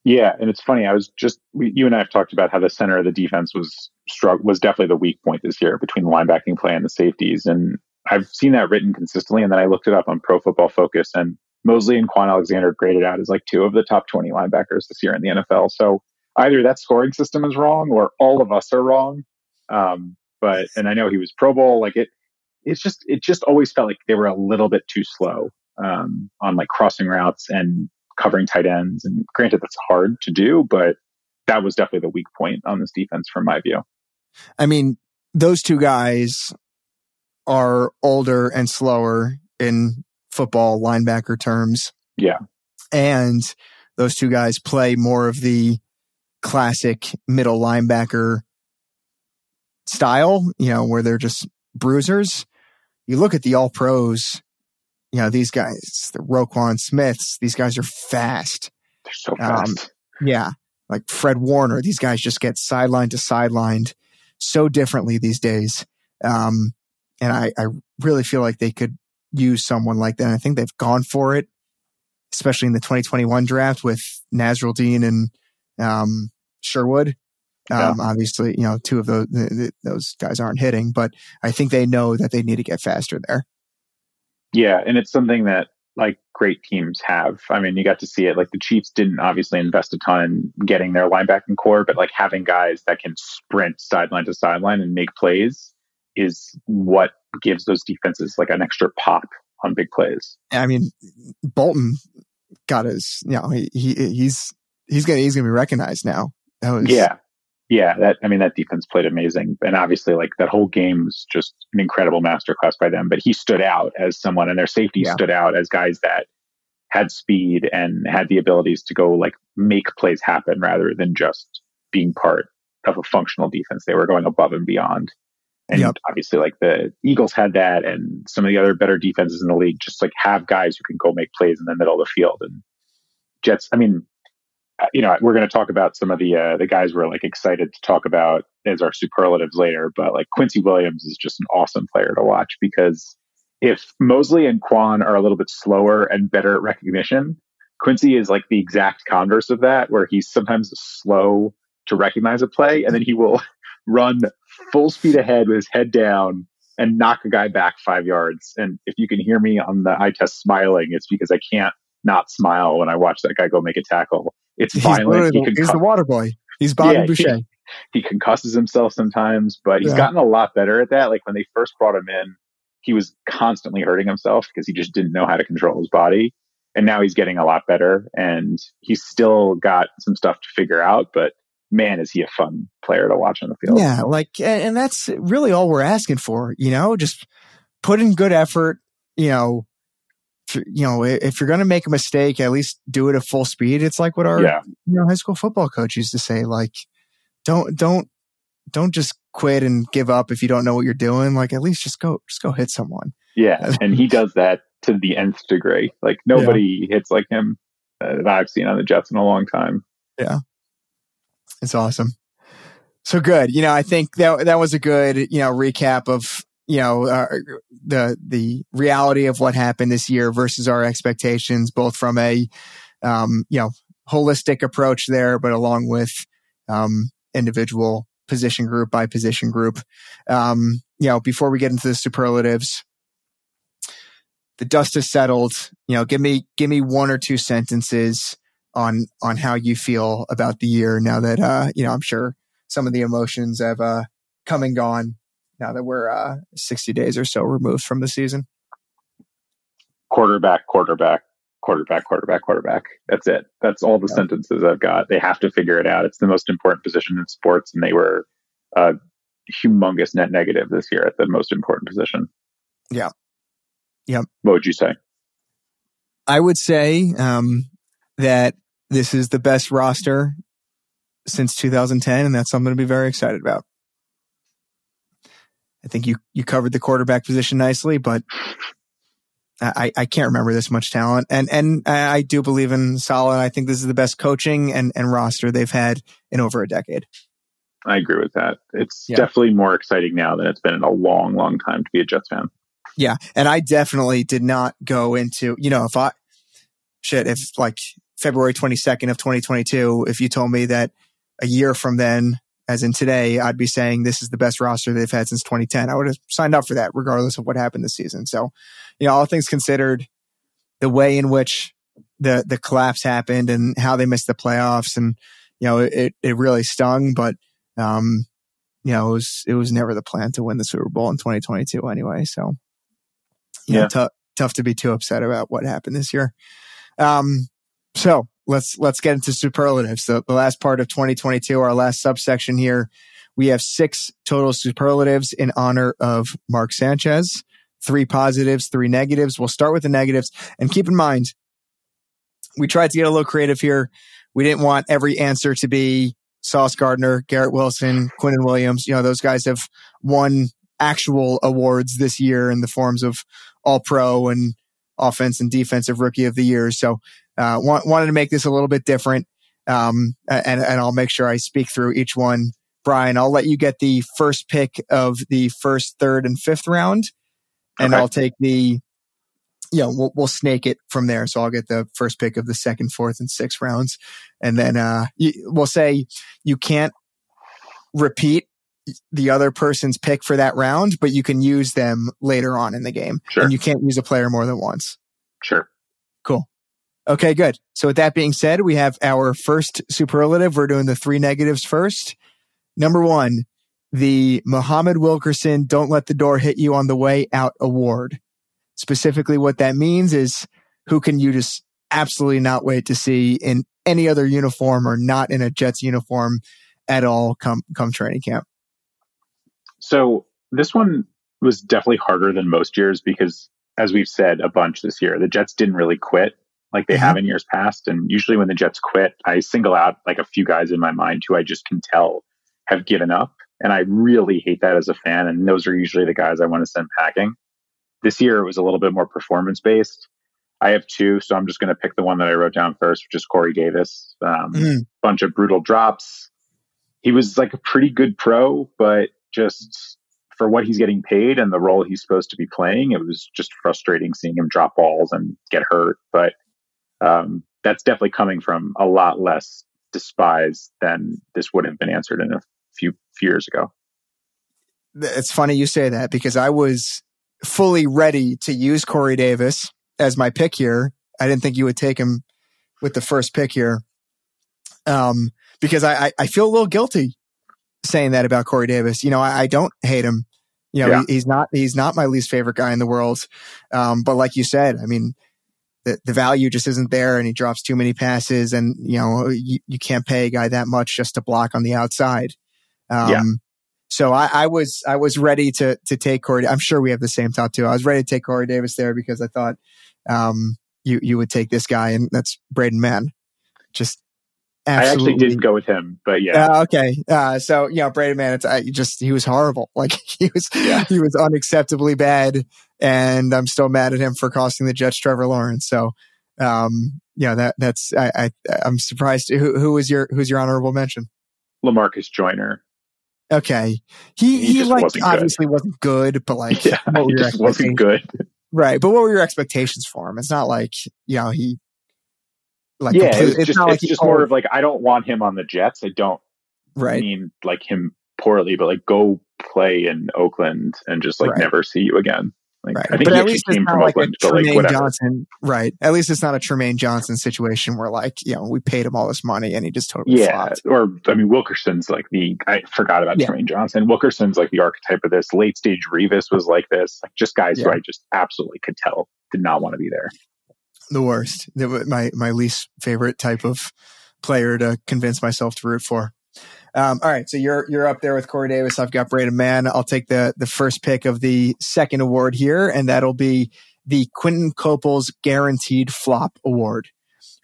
Yeah, and it's funny. I was just we, you and I have talked about how the center of the defense was struck was definitely the weak point this year between the linebacking play and the safeties, and I've seen that written consistently. And then I looked it up on Pro Football Focus, and Mosley and Kwon Alexander graded out as like two of the top twenty linebackers this year in the NFL. So either that scoring system is wrong, or all of us are wrong. Um, but and I know he was Pro Bowl. Like it, it's just it just always felt like they were a little bit too slow um, on like crossing routes and covering tight ends. And granted, that's hard to do, but that was definitely the weak point on this defense from my view. I mean, those two guys are older and slower in football linebacker terms. Yeah. And those two guys play more of the classic middle linebacker style, you know, where they're just bruisers. You look at the all pros, you know, these guys, the Roquan Smiths, these guys are fast. They're so fast. Um, yeah. Like Fred Warner, these guys just get sideline to sidelined so differently these days. Um, and I, I really feel like they could use someone like that. And I think they've gone for it, especially in the 2021 draft with Nasirildeen and um, Sherwood. Um, yeah. Obviously, you know, two of those those guys aren't hitting, but I think they know that they need to get faster there. Yeah, and it's something that like great teams have. I mean, you got to see it. Like the Chiefs didn't obviously invest a ton in getting their linebacking core, but like having guys that can sprint sideline to sideline and make plays is what gives those defenses like an extra pop on big plays. I mean, Bolton got his, you know, he, he he's he's gonna he's gonna be recognized now. Was, yeah, yeah. That I mean, that defense played amazing, and obviously, like that whole game was just an incredible masterclass by them. But he stood out as someone, and their safety yeah. stood out as guys that had speed and had the abilities to go like make plays happen rather than just being part of a functional defense. They were going above and beyond. And yep. obviously, like the Eagles had that, and some of the other better defenses in the league just like have guys who can go make plays in the middle of the field. And Jets, I mean, uh, you know, we're going to talk about some of the uh, the guys we're like excited to talk about as our superlatives later. But like Quincy Williams is just an awesome player to watch because if Mosley and Kwon are a little bit slower and better at recognition, Quincy is like the exact converse of that, where he's sometimes slow to recognize a play, and then he will run full speed ahead with his head down and knock a guy back five yards. And if you can hear me on the eye test smiling, it's because I can't not smile when I watch that guy go make a tackle. It's he's violent. He he's the water boy. He's Bobby yeah, Boucher. He, he, concusses himself sometimes, but he's yeah. gotten a lot better at that. Like when they first brought him in, he was constantly hurting himself because he just didn't know how to control his body. And now he's getting a lot better and he's still got some stuff to figure out, but man, is he a fun player to watch on the field. Yeah, like, and that's really all we're asking for, you know, just put in good effort, you know, you know, if you're going to make a mistake, at least do it at full speed. It's like what our yeah. you know high school football coach used to say, like, don't don't don't just quit and give up if you don't know what you're doing. Like, at least just go just go hit someone. Yeah, and he does that to the nth degree. Like nobody yeah. hits like him uh, that I've seen on the Jets in a long time. Yeah, it's awesome. So good. You know, I think that that was a good, you know, recap of, you know, uh, the the reality of what happened this year versus our expectations, both from a, um, you know, holistic approach there, but along with um, individual position group by position group. Um, you know, before we get into the superlatives, the dust has settled. You know, give me give me one or two sentences on on how you feel about the year now that uh, you know I'm sure some of the emotions have uh, come and gone now that we're uh, 60 days or so removed from the season. Quarterback, quarterback, quarterback, quarterback, quarterback. That's it. That's all the sentences I've got. They have to figure it out. It's the most important position in sports, and they were a humongous net negative this year at the most important position. Yeah. Yeah. What would you say? I would say um, that this is the best roster since 2010, and that's something to be very excited about. I think you you covered the quarterback position nicely, but I, I can't remember this much talent. And and I do believe in Saleh. I think this is the best coaching and, and roster they've had in over a decade. I agree with that. It's yeah. definitely more exciting now than it's been in a long, long time to be a Jets fan. Yeah. And I definitely did not go into, you know, if I shit, if like February 22nd of 2022, if you told me that a year from then, as in today, I'd be saying this is the best roster they've had since 2010. I would have signed up for that regardless of what happened this season. So, you know, all things considered, the way in which the, the collapse happened and how they missed the playoffs and, you know, it, it really stung, but, um, you know, it was, it was never the plan to win the Super Bowl in 2022 anyway. So, yeah, know, tough, tough to be too upset about what happened this year. Um, so let's let's get into superlatives. The, the last part of 2022, our last subsection here, we have six total superlatives in honor of Mark Sanchez. Three positives, three negatives. We'll start with the negatives, and keep in mind, we tried to get a little creative here. We didn't want every answer to be Sauce Gardner, Garrett Wilson, Quinnen Williams. You know, those guys have won actual awards this year in the forms of All Pro and offense and defensive rookie of the year. So, uh, want, wanted to make this a little bit different. Um, and, and I'll make sure I speak through each one. Brian, I'll let you get the first pick of the first, third, and fifth round. And Okay. I'll take the, you know, we'll, we'll snake it from there. So I'll get the first pick of the second, fourth, and sixth rounds. And then, uh, we'll say you can't repeat the other person's pick for that round, but you can use them later on in the game. Sure. And you can't use a player more than once. Sure. Okay, good. So with that being said, we have our first superlative. We're doing the three negatives first. Number one, the Muhammad Wilkerson Don't Let the Door Hit You on the Way Out Award. Specifically, what that means is who can you just absolutely not wait to see in any other uniform or not in a Jets uniform at all come come training camp. So this one was definitely harder than most years because, as we've said a bunch this year, the Jets didn't really quit like they Mhm. have in years past. And usually when the Jets quit, I single out like a few guys in my mind who I just can tell have given up. And I really hate that as a fan. And those are usually the guys I want to send packing. This year it was a little bit more performance based. I have two, so I'm just going to pick the one that I wrote down first, which is Corey Davis. Um, Mhm. Bunch of brutal drops. He was like a pretty good pro, but just for what he's getting paid and the role he's supposed to be playing, it was just frustrating seeing him drop balls and get hurt. But um, that's definitely coming from a lot less despise than this would have been answered in a few, few years ago. It's funny you say that because I was fully ready to use Corey Davis as my pick here. I didn't think you would take him with the first pick here. Um, because I, I, I feel a little guilty saying that about Corey Davis. You know, I, I don't hate him. You know, Yeah. he, he's not, he's not my least favorite guy in the world. Um, but like you said, I mean, the, the value just isn't there and he drops too many passes and, you know, you, you can't pay a guy that much just to block on the outside. Um, Yeah. so I, I was, I was ready to, to take Corey. I'm sure we have the same top two. I was ready to take Corey Davis there because I thought, um, you, you would take this guy and that's Braden Mann. Just absolutely. I actually didn't go with him, but yeah, Uh, okay. Uh, so you know, Braden Mann, it's I just he was horrible. Like he was, Yeah. he was unacceptably bad, and I'm still mad at him for costing the Jets Trevor Lawrence. So, um, yeah, that that's I, I I'm surprised. Who who was your who's your honorable mention? Lamarcus Joyner. Okay, he He he, like wasn't good. obviously wasn't good, but like Yeah, what were he just wasn't good. Right, but what were your expectations for him? It's not like you know he. Like yeah, complete- it's just not it's like just more of like I don't want him on the Jets. I don't right. mean like him poorly, but like go play in Oakland and just like Right. never see you again. Like Right. I think but he at least it's came not from like Oakland, a but like Trumaine. Johnson, right? At least it's not a Trumaine Johnson situation where like you know we paid him all this money and he just totally Yeah, flopped. or I mean Wilkerson's like the I forgot about Yeah. Trumaine Johnson. Wilkerson's like the archetype of this. Late stage Revis was like this. Like just guys who I just absolutely could tell did not want to be there. The worst. My my least favorite type of player to convince myself to root for. Um, all right, so you're you're up there with Corey Davis. I've got Braden Mann. I'll take the the first pick of the second award here, and that'll be the Quinton Coples Guaranteed Flop Award.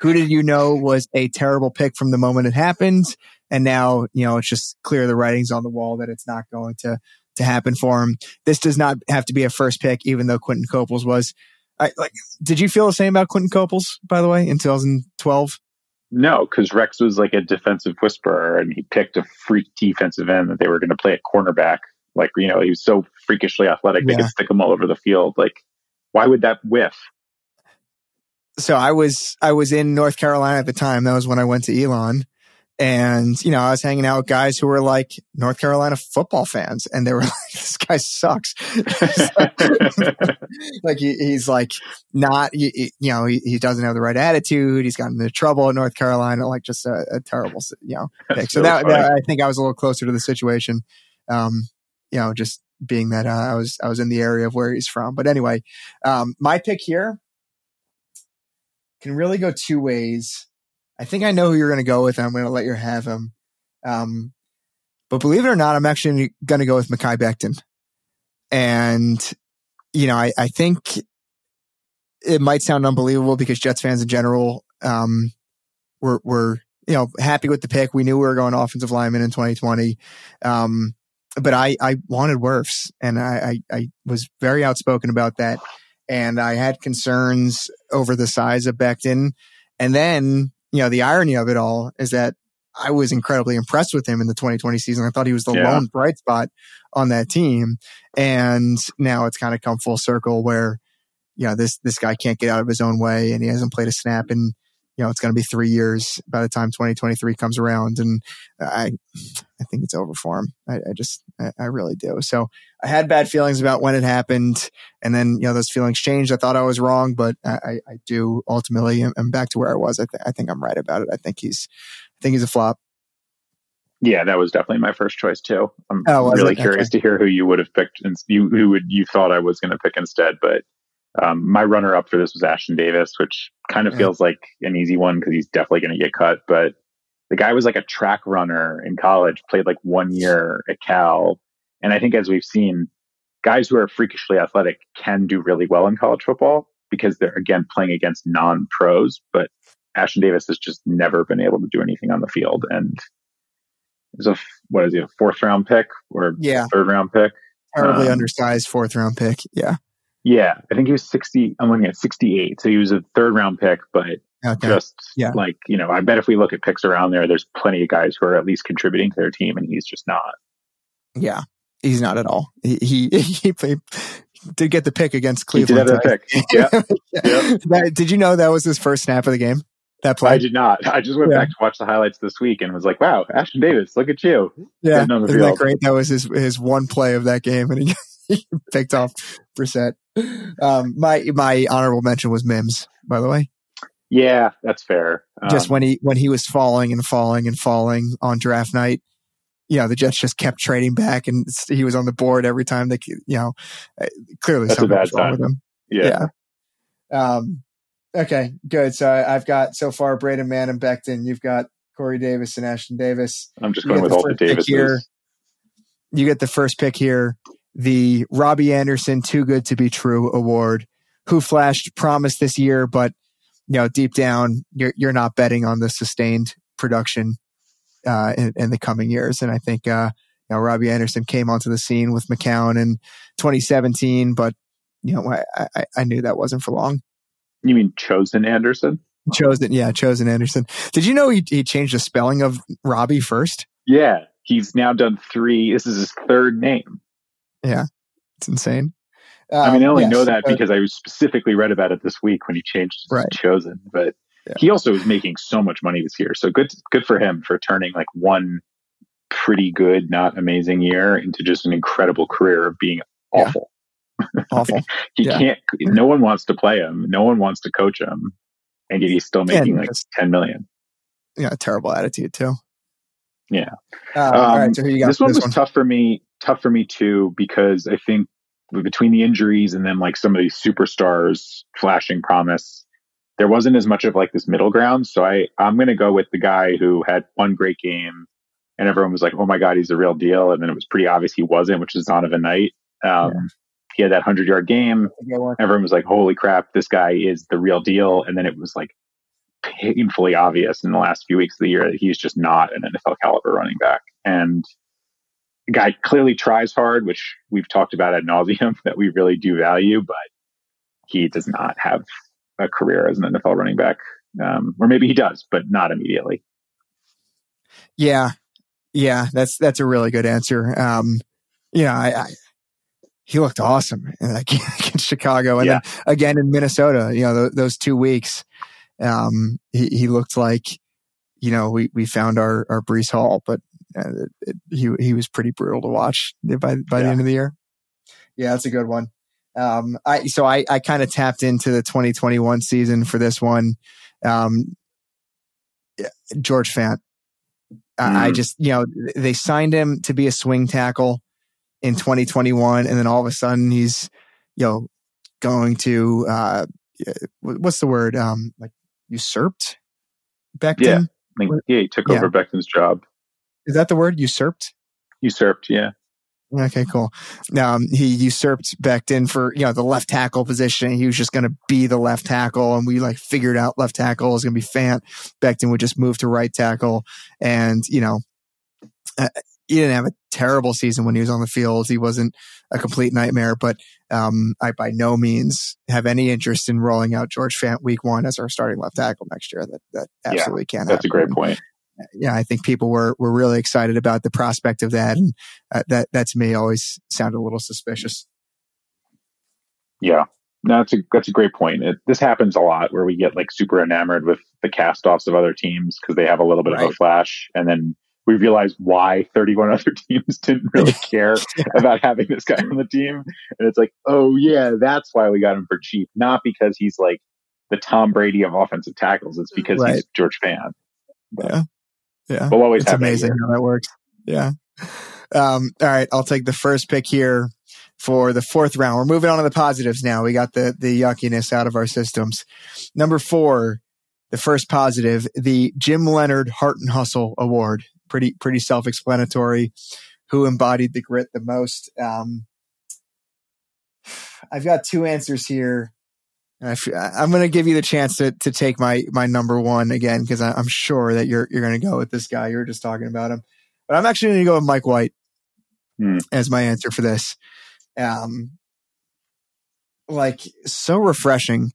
Who did you know was a terrible pick from the moment it happened, and now you know it's just clear the writings on the wall that it's not going to to happen for him. This does not have to be a first pick, even though Quinton Coples was. I, like, did you feel the same about Quinton Coples, by the way, in 2012? No, because Rex was like a defensive whisperer, and he picked a freak defensive end that they were going to play at cornerback. Like you know, he was so freakishly athletic they Yeah. could stick him all over the field. Like, why would that whiff? so I was I was in North Carolina at the time. That was when I went to Elon, and you know I was hanging out with guys who were like North Carolina football fans, and they were like, "This guy sucks." like he, he's like not he, you know he, he doesn't have the right attitude. He's gotten into trouble in North Carolina. Like just a, a terrible you know pick. So that, that I think I was a little closer to the situation. Um, you know, just being that uh, I was I was in the area of where he's from. But anyway, um, my pick here can really go two ways. I think I know who you're going to go with. I'm going to let you have him. Um, but believe it or not, I'm actually going to go with Mekhi Becton. And, you know, I, I think it might sound unbelievable because Jets fans in general, um, were, were, you know, happy with the pick. We knew we were going offensive lineman in 2020. Um, but I, I wanted Wirfs and I, I, I was very outspoken about that. and I had concerns over the size of Becton. And then, you know, the irony of it all is that I was incredibly impressed with him in the 2020 season. I thought he was the yeah. lone bright spot on that team. And now it's kind of come full circle where, you know, this, this guy can't get out of his own way and he hasn't played a snap in you know, it's going to be three years by the time 2023 comes around. And I, I think it's over for him. I, I just, I, I, really do. So I had bad feelings about when it happened. And then, you know, those feelings changed. I thought I was wrong, but I, I do ultimately I'm back to where I was. I, th- I think I'm right about it. I think he's, I think he's a flop. Yeah, that was definitely my first choice too. I'm oh, really curious okay. to hear who you would have picked and you who would you thought I was going to pick instead. But um, my runner up for this was Ashtyn Davis, which kind of feels like an easy one because he's definitely going to get cut. But the guy was like a track runner in college, played like one year at Cal. And I think as we've seen, guys who are freakishly athletic can do really well in college football because they're again playing against non pros. But Ashtyn Davis has just never been able to do anything on the field. And is a, what is he, a fourth round pick or yeah. third round pick? Terribly um, undersized fourth round pick. Yeah. Yeah, I think he was 60. I'm looking at 68. So he was a third round pick, but okay. just yeah. like, you know, I bet if we look at picks around there, there's plenty of guys who are at least contributing to their team, and he's just not. Yeah, he's not at all. He, he, he played, did get the pick against Cleveland. He did have pick. Yeah. yeah. That, did you know that was his first snap of the game? That play? I did not. I just went yeah. back to watch the highlights this week and was like, "Wow, Ashtyn Davis, look at you!" Yeah, isn't that great? That was his his one play of that game, and he, he picked off Brissett. Um, my my honorable mention was Mims, by the way. Yeah, that's fair. Um, just when he when he was falling and falling and falling on draft night, you know, the Jets just kept trading back, and he was on the board every time. They, you know, uh, clearly something was wrong with him. Yeah. yeah. Um. Okay. Good. So I've got so far Braden Mann and Becton. You've got Corey Davis and Ashtyn Davis. I'm just going with all the Davises. Here. You get the first pick here the Robbie Anderson Too Good to Be True award, who flashed promise this year, but you know, deep down, you're, you're not betting on the sustained production, uh, in, in the coming years. And I think, uh, you know, Robbie Anderson came onto the scene with McCown in 2017, but you know, I, I, I knew that wasn't for long. You mean Chosen Anderson? Chosen, yeah, Chosen Anderson. Did you know he, he changed the spelling of Robbie first? Yeah, he's now done three. This is his third name. Yeah, it's insane. Um, I mean, I only yes, know that because I specifically read about it this week when he changed right. chosen. But yeah. he also is making so much money this year, so good, good for him for turning like one pretty good, not amazing year into just an incredible career of being awful. Yeah. Awful. he yeah. can't. No one wants to play him. No one wants to coach him, and yet he's still making like ten million. Yeah, terrible attitude too. Yeah. Uh, um, all right. So here you got this one this was one. tough for me tough for me too because I think between the injuries and then like some of these superstars flashing promise, there wasn't as much of like this middle ground. So I I'm gonna go with the guy who had one great game and everyone was like, "Oh my god, he's a real deal," and then it was pretty obvious he wasn't, which is Zonovan Knight. Um, yeah. He had that hundred yard game. Everyone was like, "Holy crap, this guy is the real deal!" And then it was like painfully obvious in the last few weeks of the year that he's just not an NFL caliber running back. And guy clearly tries hard, which we've talked about ad nauseum that we really do value, but he does not have a career as an NFL running back. Um, or maybe he does, but not immediately. Yeah. Yeah. That's, that's a really good answer. Um, you know, I, I he looked awesome in Chicago and yeah. then again in Minnesota, you know, th- those two weeks, um, he, he looked like, you know, we, we found our, our Breece Hall, but uh, it, he he was pretty brutal to watch by by yeah. the end of the year. Yeah, that's a good one. Um, I so I I kind of tapped into the 2021 season for this one. Um, George Fant. Mm. I just you know they signed him to be a swing tackle in 2021, and then all of a sudden he's you know going to uh, what's the word um like usurped Becton. Yeah, I think, yeah, he took yeah. over Becton's job. Is that the word usurped? Usurped, yeah. Okay, cool. Um, he usurped Becton for, you know, the left tackle position. He was just going to be the left tackle and we like figured out left tackle is going to be Fant. Becton would just move to right tackle. And, you know, uh, he didn't have a terrible season when he was on the field. He wasn't a complete nightmare. But um, I by no means have any interest in rolling out George Fant week one as our starting left tackle next year. That that absolutely yeah, can't. Happen. That's happen. a great point. Yeah, I think people were were really excited about the prospect of that, and uh, that that to me always sounded a little suspicious. Yeah, no, that's a that's a great point. It, this happens a lot where we get like super enamored with the cast-offs of other teams because they have a little bit right. of a flash, and then we realize why 31 other teams didn't really care yeah. about having this guy on the team, and it's like, oh yeah, that's why we got him for cheap, not because he's like the Tom Brady of offensive tackles. It's because right. he's George Fant. But, yeah, yeah, we'll always it's amazing that how that works. Yeah. Um, all right, I'll take the first pick here for the fourth round. We're moving on to the positives now. We got the the yuckiness out of our systems. Number four, the first positive, the Jim Leonhard Heart and Hustle Award. Pretty pretty self explanatory. Who embodied the grit the most? Um, I've got two answers here. I am going to give you the chance to to take my my number one again because I'm sure that you're you're going to go with this guy. You're just talking about him, but I'm actually going to go with Mike White hmm. as my answer for this. Um, like so refreshing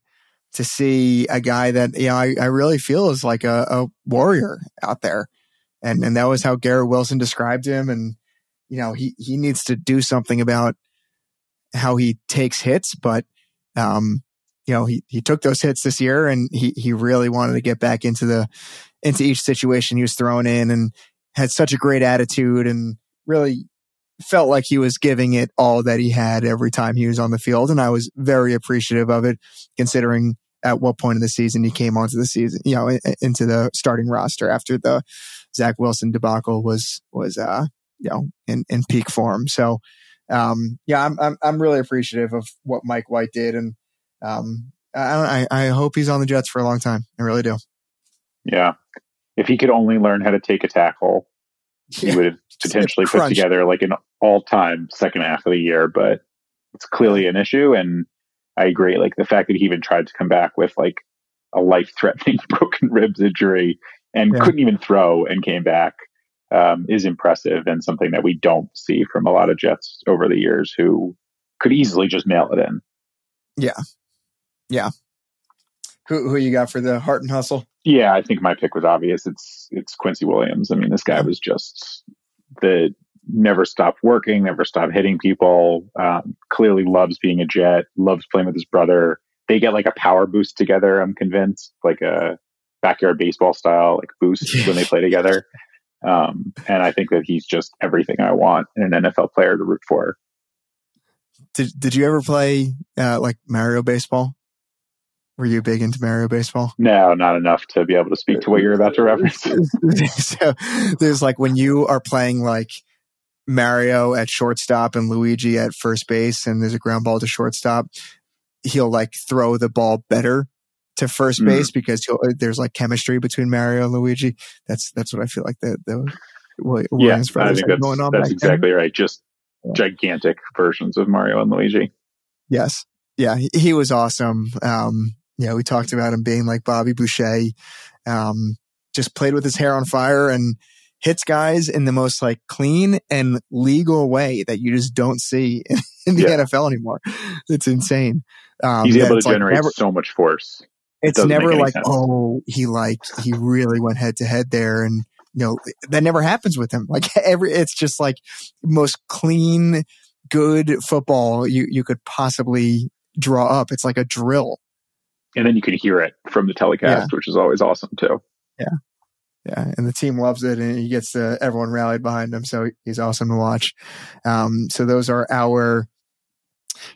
to see a guy that you know I, I really feel is like a, a, warrior out there, and and that was how Garrett Wilson described him, and you know he he needs to do something about how he takes hits, but um, you know he he took those hits this year, and he he really wanted to get back into the into each situation he was thrown in, and had such a great attitude, and really felt like he was giving it all that he had every time he was on the field. And I was very appreciative of it, considering at what point of the season he came onto the season, you know, into the starting roster after the Zach Wilson debacle was, was, uh, you know, in, in peak form. So, um, yeah, I'm, I'm, I'm really appreciative of what Mike White did. And, um, I, I, I hope he's on the Jets for a long time. I really do. Yeah. If he could only learn how to take a tackle, he would have potentially put together like an all time second half of the year, but it's clearly an issue. And I agree. Like the fact that he even tried to come back with like a life threatening broken ribs injury and yeah. couldn't even throw and came back um, is impressive and something that we don't see from a lot of Jets over the years who could easily just mail it in. Yeah. Yeah. Who, who you got for the heart and hustle? Yeah, I think my pick was obvious. It's it's Quincy Williams. I mean, this guy was just the never stopped working, never stopped hitting people. Um, clearly loves being a Jet. Loves playing with his brother. They get like a power boost together. I'm convinced, like a backyard baseball style like boost when they play together. Um, and I think that he's just everything I want in an NFL player to root for. Did Did you ever play uh, like Mario baseball? Were you big into Mario baseball? No, not enough to be able to speak to what you're about to reference. so there's like when you are playing like Mario at shortstop and Luigi at first base, and there's a ground ball to shortstop, he'll like throw the ball better to first mm. base because there's like chemistry between Mario and Luigi. That's that's what I feel like the the Williams yeah, think that's, going on. That's exactly then. right. Just yeah. gigantic versions of Mario and Luigi. Yes. Yeah, he, he was awesome. Um, yeah, we talked about him being like Bobby Boucher. Um, just played with his hair on fire and hits guys in the most like clean and legal way that you just don't see in, in the yeah. NFL anymore. It's insane. Um, He's able to generate like never, so much force. It it's never like, sense. oh, he like, he really went head to head there. And, you know, that never happens with him. Like every, it's just like most clean, good football you, you could possibly draw up. It's like a drill and then you can hear it from the telecast, yeah. which is always awesome too. Yeah. Yeah. And the team loves it and he gets the, everyone rallied behind him. So he's awesome to watch. Um, so those are our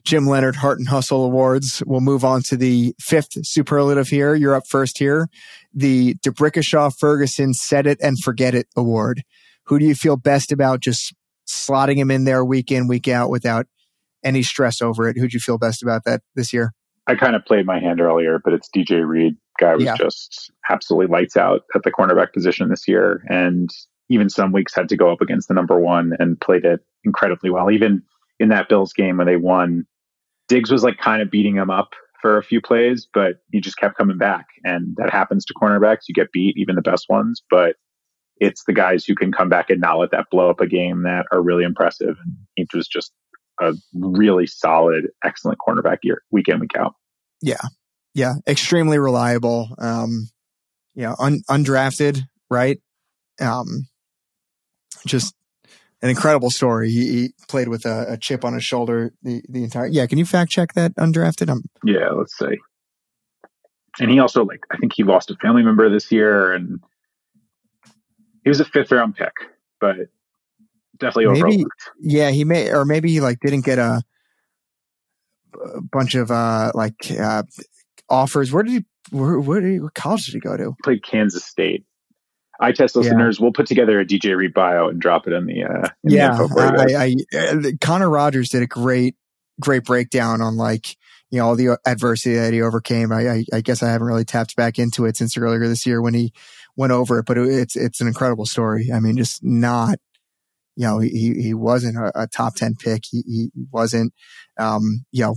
Jim Leonhard Heart and Hustle Awards. We'll move on to the fifth superlative here. You're up first here. The D'Brickashaw Ferguson Set It and Forget It Award. Who do you feel best about just slotting him in there week in, week out without any stress over it? Who'd you feel best about that this year? I kind of played my hand earlier, but it's DJ Reed. Guy was yeah. just absolutely lights out at the cornerback position this year. And even some weeks had to go up against the number one and played it incredibly well. Even in that Bills game when they won, Diggs was like kind of beating him up for a few plays, but he just kept coming back. And that happens to cornerbacks. You get beat, even the best ones, but it's the guys who can come back and not let that blow up a game that are really impressive. And he was just a really solid, excellent cornerback year, week in, week out. Yeah. Yeah. Extremely reliable. Um, you know, un- undrafted, right? Um, just an incredible story. He, he played with a, a, chip on his shoulder the, the entire. Yeah, can you fact check that undrafted? I'm, yeah, let's see. And he also like I think he lost a family member this year, and he was a fifth round pick, but definitely maybe, overlooked. Yeah, he may, or maybe he like didn't get a, a bunch of uh like uh offers. Where did he? Where, where did he? What college did he go to? Played Kansas State. I test listeners, yeah. we'll put together a DJ Reed bio and drop it in the uh, in yeah. The I, I, uh, Connor Rogers did a great great breakdown on like you know all the adversity that he overcame. I, I, I guess I haven't really tapped back into it since earlier this year when he went over it, but it, it's it's an incredible story. I mean, just not you know he he wasn't a, a top ten pick. He he wasn't um you know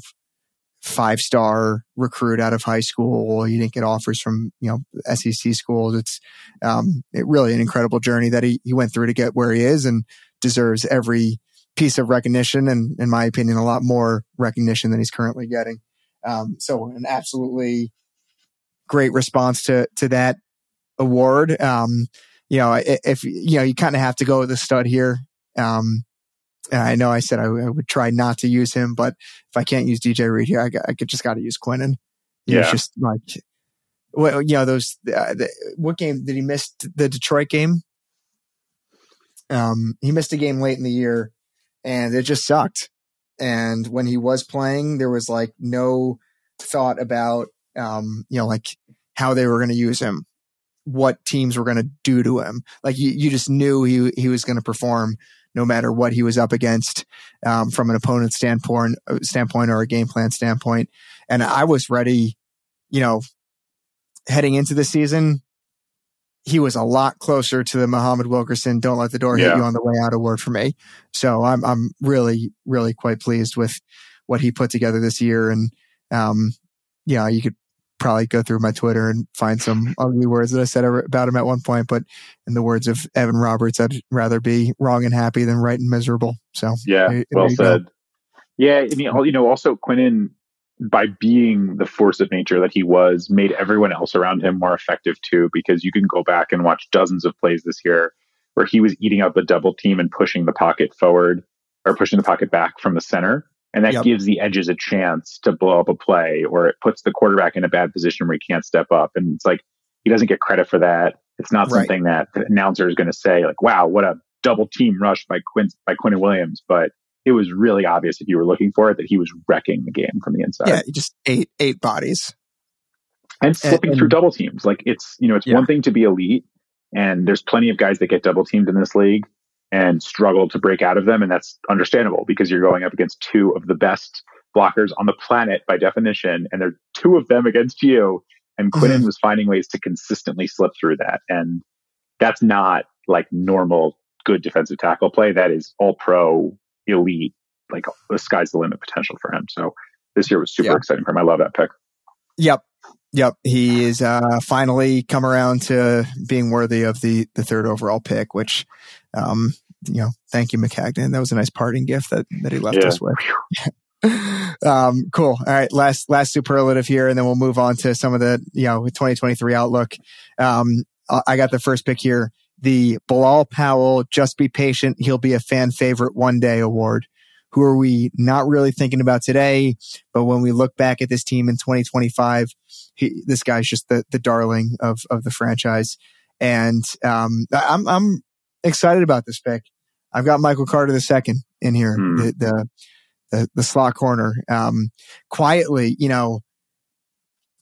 five star recruit out of high school. He didn't get offers from, you know, SEC schools. It's, um, it really an incredible journey that he, he went through to get where he is and deserves every piece of recognition. And in my opinion, a lot more recognition than he's currently getting. Um, so an absolutely great response to, to that award. Um, you know, if, you know, you kind of have to go with the stud here. Um, and I know I said I, I, would try not to use him, but if I can't use DJ Reed here, I, I could just got to use Quinnen. Yeah. It's just like, well, you know, those, uh, the, what game did he miss? The Detroit game? Um, he missed a game late in the year and it just sucked. And when he was playing, there was like no thought about, um, you know, like how they were going to use him, what teams were going to do to him. Like you, you just knew he, he was going to perform no matter what he was up against um, from an opponent standpoint, uh, standpoint or a game plan standpoint. And I was ready, you know, heading into the season. He was a lot closer to the Muhammad Wilkerson "Don't let the door yeah. hit you on the way out" award for me. So I'm I'm really really quite pleased with what he put together this year, and um, yeah, you could probably go through my Twitter and find some ugly words that I said about him at one point. But in the words of Evan Roberts, I'd rather be wrong and happy than right and miserable. So yeah, there, well there said. Go. Yeah, I mean, you know, also Quinnen, by being the force of nature that he was, made everyone else around him more effective too. Because you can go back and watch dozens of plays this year where he was eating up the double team and pushing the pocket forward or pushing the pocket back from the center and that yep. gives the edges a chance to blow up a play or it puts the quarterback in a bad position where he can't step up. And it's like he doesn't get credit for that. It's not right. something that the announcer is going to say like, "Wow, what a double team rush by Quinn by Quinnen Williams," but it was really obvious if you were looking for it that he was wrecking the game from the inside. Yeah, just eight eight bodies and slipping and, through double teams. Like it's you know it's yeah. one thing to be elite, and there's plenty of guys that get double teamed in this league and struggle to break out of them. And that's understandable because you're going up against two of the best blockers on the planet by definition. And there are two of them against you. And Quinnen mm-hmm. was finding ways to consistently slip through that. And that's not like normal good defensive tackle play. That is all pro elite, like the sky's the limit potential for him. So this year was super yep. exciting for him. I love that pick. Yep. Yep, he is uh, finally come around to being worthy of the the third overall pick, which um, you know, thank you, Maccagnan. That was a nice parting gift that, that he left yeah. us with. um, cool. All right. Last, last superlative here. And then we'll move on to some of the, you know, 2023 outlook. Um, I got the first pick here. The Bilal Powell, just be patient. He'll be a fan favorite one day award. Who are we not really thinking about today? But when we look back at this team in 2025, he, this guy's just the, the darling of, of the franchise. And, um, I'm, I'm excited about this pick. I've got Michael Carter the second in here, mm. the, the, the, the slot corner. Um, quietly, you know,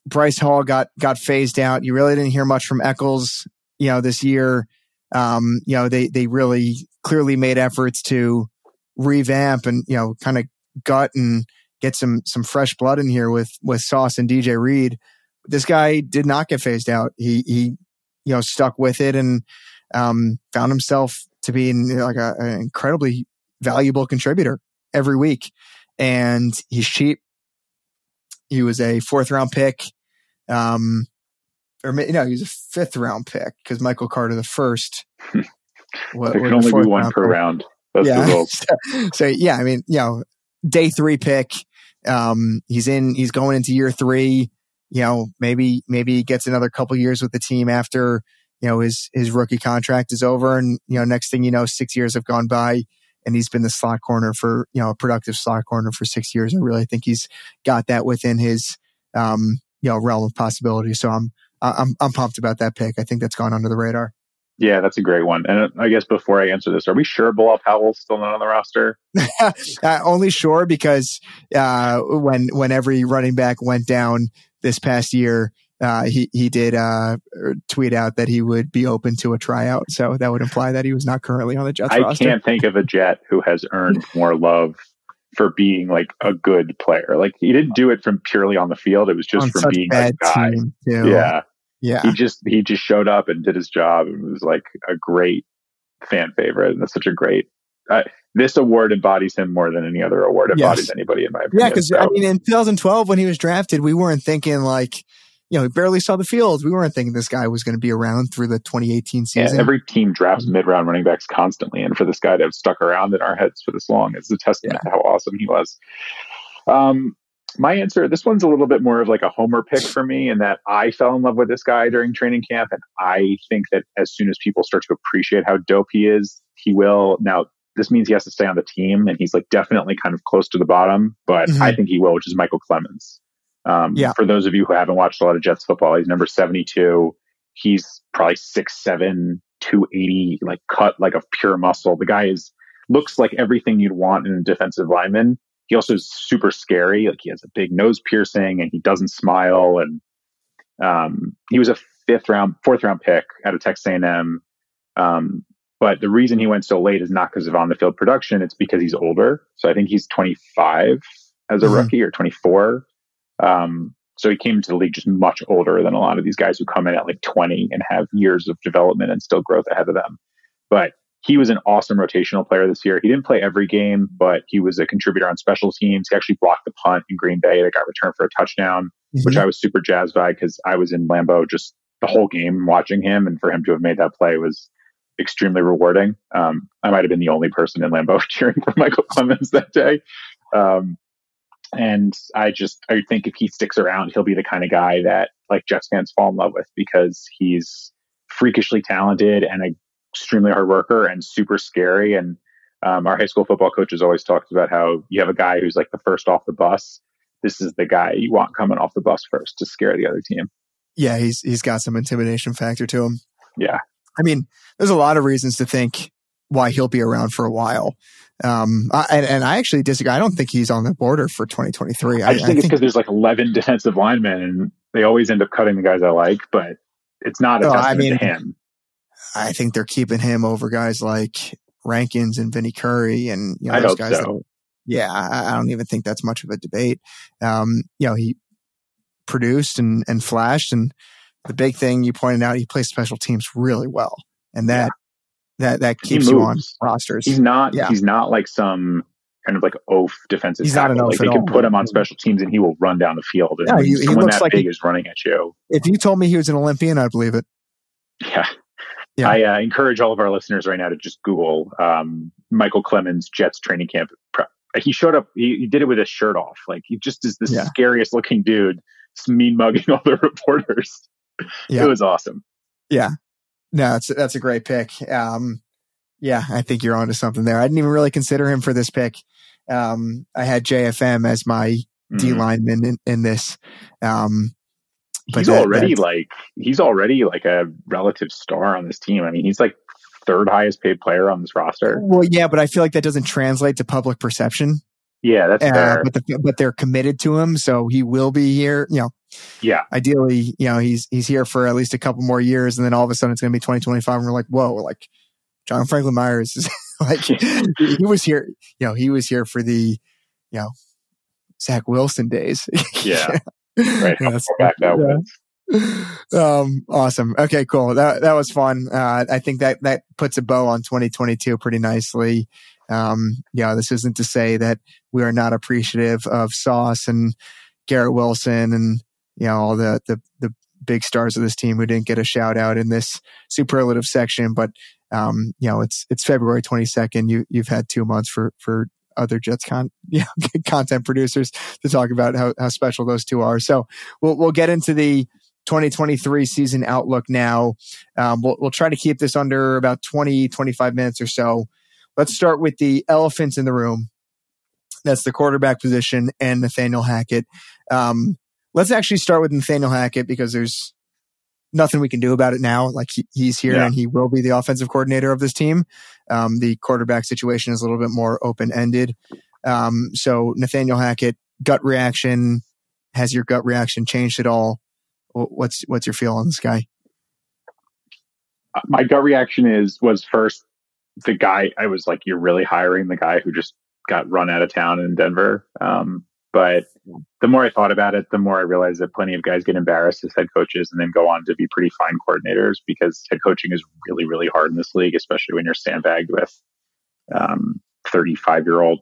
Bryce Hall got, got phased out. You really didn't hear much from Echols, you know, this year. Um, you know, they, they really clearly made efforts to revamp and, you know, kind of gut and get some, some fresh blood in here with, with Sauce and DJ Reed. This guy did not get phased out. He, he, you know, stuck with it and, um, found himself to be like a, an incredibly valuable contributor every week. And he's cheap. He was a fourth round pick. Um, or no, he was a fifth round pick because Michael Carter the first. what, there can only be one per pick. round. That's yeah. So, so, yeah, I mean, you know, day three pick. Um, he's in, he's going into year three. You know, maybe, maybe he gets another couple years with the team after, you know, his, his rookie contract is over. And, you know, next thing you know, six years have gone by and he's been the slot corner for, you know, a productive slot corner for six years. I really think he's got that within his, um, you know, realm of possibility. So I'm, I'm, I'm pumped about that pick. I think that's gone under the radar. Yeah, that's a great one. And I guess before I answer this, are we sure Bilal Powell's still not on the roster? uh, only sure because uh, when when every running back went down this past year, uh, he he did uh, tweet out that he would be open to a tryout. So that would imply that he was not currently on the Jets. I roster. can't think of a Jet who has earned more love for being like a good player. Like he didn't do it from purely on the field; it was just On from being a guy. Yeah, yeah. he just he just showed up and did his job and was like a great fan favorite. And that's such a great. Uh, this award embodies him more than any other award Yes. embodies anybody in my opinion. Yeah, because So, I mean, in 2012 when he was drafted, we weren't thinking like, you know, he barely saw the field. We weren't thinking this guy was going to be around through the 2018 yeah, season. every team drafts mid round running backs constantly, and for this guy to have stuck around in our heads for this long is a testament to how awesome he was. Um, my answer, this one's a little bit more of like a homer pick for me, in that I fell in love with this guy during training camp, and I think that as soon as people start to appreciate how dope he is, he will. Now, this means he has to stay on the team, and he's like definitely kind of close to the bottom, but Mhm. I think he will, which is Micheal Clemons. Um, Yeah. For those of you who haven't watched a lot of Jets football, he's number 72. He's probably 6'7, 280, like cut like a pure muscle. The guy is looks like everything you'd want in a defensive lineman. He also is super scary. Like he has a big nose piercing and he doesn't smile. And um, he was a fifth round, fourth round pick out of Texas A&M. Um, but the reason he went so late is not because of on the field production. It's because he's older. So I think he's 25 as a Mhm. rookie or 24. Um, so he came to the league just much older than a lot of these guys who come in at like 20 and have years of development and still growth ahead of them. But he was an awesome rotational player this year. He didn't play every game, but he was a contributor on special teams. He actually blocked the punt in Green Bay that got returned for a touchdown, which I was super jazzed by because I was in Lambeau just the whole game watching him, and for him to have made that play was extremely rewarding. Um, I might have been the only person in Lambeau cheering for Micheal Clemons that day. Um, and I just I think if he sticks around, he'll be the kind of guy that like Jets fans fall in love with because he's freakishly talented and a extremely hard worker and super scary. And um, our high school football coaches always talked about how you have a guy who's like the first off the bus. This is the guy you want coming off the bus first to scare the other team. yeah, he's he's got some intimidation factor to him. Yeah. I mean, there's a lot of reasons to think why he'll be around for a while. Um, I, and, and I actually disagree. I don't think he's on the border for 2023. I just think it's because there's like 11 defensive linemen and they always end up cutting the guys I like, but it's not a No, I mean- to him. I think they're keeping him over guys like Rankins and Vinnie Curry and you know those guys. so. That, yeah, I, I don't even think that's much of a debate. Um, you know, he produced and and flashed, and the big thing you pointed out, he plays special teams really well, and that that that keeps you on rosters. He's not, Yeah. he's not like some kind of like oaf defensive He's not an oaf like they can all. put him on special teams and he will run down the field. And Yeah, he- he looks that like big he- is running at you. if you told me he was an Olympian, I'd believe it. Yeah. Yeah. I uh, encourage all of our listeners right now to just Google um, Micheal Clemons Jets training camp. prep. He showed up. He, he did it with his shirt off. Like he just is the Yeah. scariest looking dude, mean mugging all the reporters. Yeah. It was awesome. No, that's that's a great pick. Um, yeah, I think you're onto something there. I didn't even really consider him for this pick. Um, I had JFM as my D Mhm. lineman in, in this. Um, but He's that- already like he's already like a relative star on this team. I mean, he's like third highest paid player on this roster. well, yeah, but I feel like that doesn't translate to public perception. Yeah, that's Uh, fair. but the, but they're committed to him, so he will be here. You know, Yeah, ideally, you know, he's he's here for at least a couple more years, and then all of a sudden it's going to be 2025, and we're like, whoa, like John Franklin Myers is like he was here. You know, he was here for the you know Zach Wilson days. yeah. Right. How That's- back that yeah. um awesome okay cool that that was fun uh i think that that puts a bow on 2022 pretty nicely um yeah this isn't to say that we are not appreciative of sauce and garrett wilson and you know all the the the big stars of this team who didn't get a shout out in this superlative section but um you know it's it's february 22nd you you've had two months for for other Jets con, you know, content producers to talk about how, how special those two are. So we'll, we'll get into the 2023 season outlook now. Um, we'll, we'll try to keep this under about 20, 25 minutes or so. Let's start with the elephants in the room. That's the quarterback position and Nathaniel Hackett. Um, let's actually start with Nathaniel Hackett because there's nothing we can do about it now. Like he, he's here yeah. and he will be the offensive coordinator of this team. Um, the quarterback situation is a little bit more open ended. Um, so Nathaniel Hackett, gut reaction. Has your gut reaction changed at all? What's what's your feel on this guy? Uh, my gut reaction is was first the guy. I was like, you're really hiring the guy who just got run out of town in Denver. Um, but the more I thought about it, the more I realized that plenty of guys get embarrassed as head coaches and then go on to be pretty fine coordinators because head coaching is really, really hard in this league, especially when you're sandbagged with 35 um, year old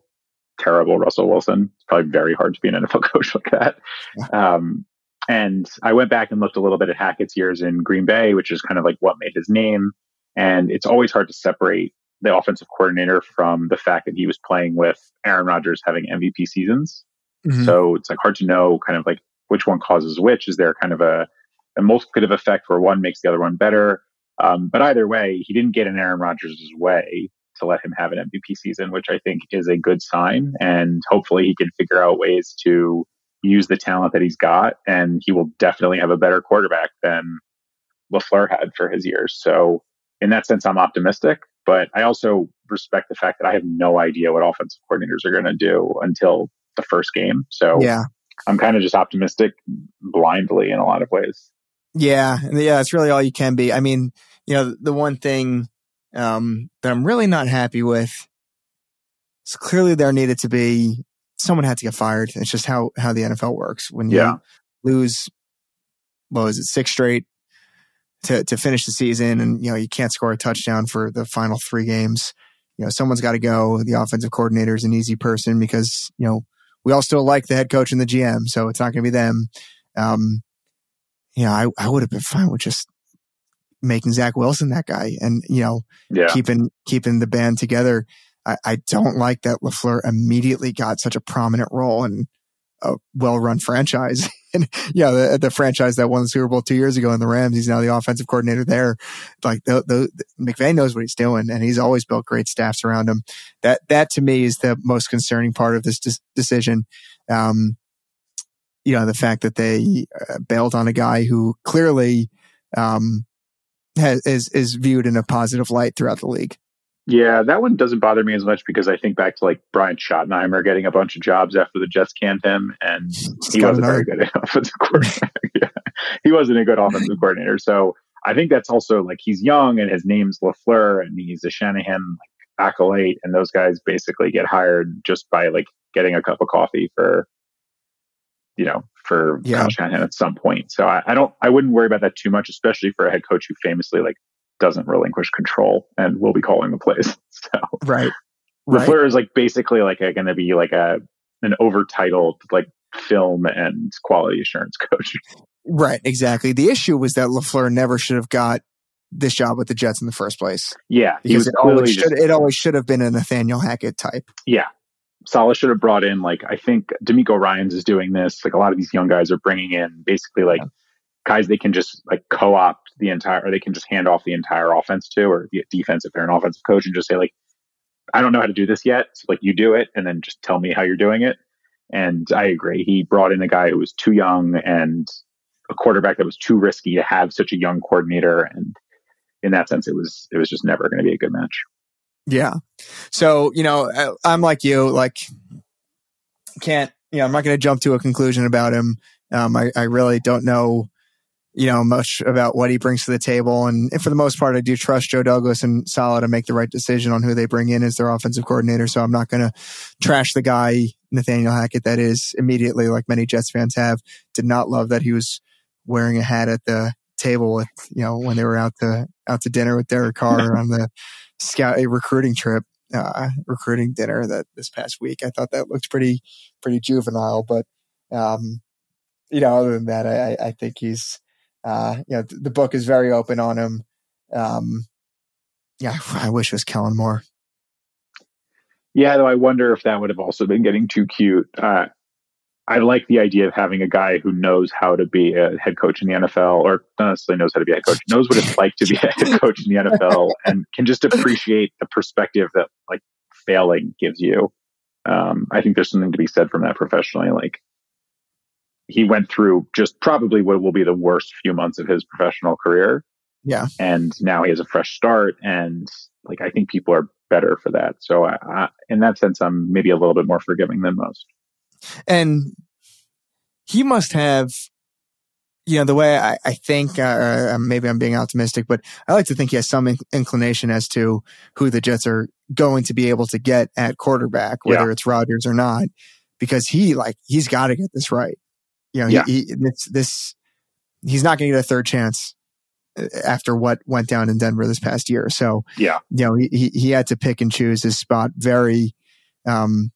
terrible Russell Wilson. It's probably very hard to be an NFL coach like that. Um, and I went back and looked a little bit at Hackett's years in Green Bay, which is kind of like what made his name. And it's always hard to separate the offensive coordinator from the fact that he was playing with Aaron Rodgers having MVP seasons. Mm-hmm. So it's like hard to know kind of like which one causes which. Is there kind of a, a multiplicative effect where one makes the other one better? Um, but either way, he didn't get in Aaron Rodgers' way to let him have an MVP season, which I think is a good sign. And hopefully he can figure out ways to use the talent that he's got. And he will definitely have a better quarterback than LaFleur had for his years. So in that sense, I'm optimistic. But I also respect the fact that I have no idea what offensive coordinators are going to do until the first game. So yeah, I'm kind of just optimistic blindly in a lot of ways. Yeah, yeah, it's really all you can be. I mean, you know, the one thing um, that I'm really not happy with is clearly there needed to be someone had to get fired. It's just how how the NFL works. When you yeah. lose, what was it, six straight to to finish the season, and you know you can't score a touchdown for the final three games. You know, someone's got to go. The offensive coordinator is an easy person because you know we all still like the head coach and the GM, so it's not going to be them. Um, you know, I, I would have been fine with just making Zach Wilson that guy and, you know, yeah. keeping, keeping the band together. I, I don't like that LaFleur immediately got such a prominent role in a well run franchise. and the, the franchise that won the Super Bowl two years ago in the Rams, he's now the offensive coordinator there. Like the, the McVay knows what he's doing and he's always built great staffs around him. That, that to me is the most concerning part of this de- decision. Um, you know, the fact that they uh, bailed on a guy who clearly, um, has, is, is viewed in a positive light throughout the league. Yeah, that one doesn't bother me as much because I think back to like Brian Schottenheimer getting a bunch of jobs after the Jets canned him, and he wasn't very good offensive coordinator. yeah. He wasn't a good offensive coordinator. So I think that's also like he's young and his name's LaFleur and he's a Shanahan like, acolyte, and those guys basically get hired just by like getting a cup of coffee for you know for yeah. Kyle Shanahan at some point. So I, I don't I wouldn't worry about that too much, especially for a head coach who famously like doesn't relinquish control and will be calling the plays. So right, LaFleur right. is like basically like going to be like a an overtitled like film and quality assurance coach. Right, exactly. The issue was that LaFleur never should have got this job with the Jets in the first place. Yeah, because it always should it always should have been a Nathaniel Hackett type. Yeah, Saleh should have brought in like I think DeMeco Ryans is doing this. Like a lot of these young guys are bringing in basically like yeah. Guys they can just like co-opt the entire, or they can just hand off the entire offense to, or the defense if they're an offensive coach, and just say like, I don't know how to do this yet. So like you do it, and then just tell me how you're doing it. And I agree. He brought in a guy who was too young and a quarterback that was too risky to have such a young coordinator. And in that sense, it was it was just never going to be a good match. Yeah. So you know, I'm like you. Like, can't you know? I'm not going to jump to a conclusion about him. Um, I, I really don't know you know, much about what he brings to the table. And for the most part, I do trust Joe Douglas and Saleh to make the right decision on who they bring in as their offensive coordinator. So I'm not going to trash the guy, Nathaniel Hackett, that is immediately, like many Jets fans have, did not love that he was wearing a hat at the table with, you know, when they were out to, out to dinner with Derek Carr on the scout, a recruiting trip, uh, recruiting dinner that this past week. I thought that looked pretty, pretty juvenile, but, um, you know, other than that, I, I think he's, uh, you know, th- the book is very open on him. Um, yeah, I wish it was Kellen Moore. Yeah, though I wonder if that would have also been getting too cute. Uh, I like the idea of having a guy who knows how to be a head coach in the NFL, or not necessarily knows how to be a head coach, knows what it's like to be a head coach in the NFL, and can just appreciate the perspective that like failing gives you. Um, I think there's something to be said from that professionally. Like he went through just probably what will be the worst few months of his professional career. Yeah, and now he has a fresh start, and like I think people are better for that. So I, I, in that sense, I'm maybe a little bit more forgiving than most. And he must have, you know, the way I, I think, uh, maybe I'm being optimistic, but I like to think he has some inclination as to who the Jets are going to be able to get at quarterback, whether yeah. it's Rodgers or not, because he, like, he's got to get this right. You know, yeah. he, he this, this, he's not going to get a third chance uh, after what went down in Denver this past year. So, yeah, you know, he, he had to pick and choose his spot very, um,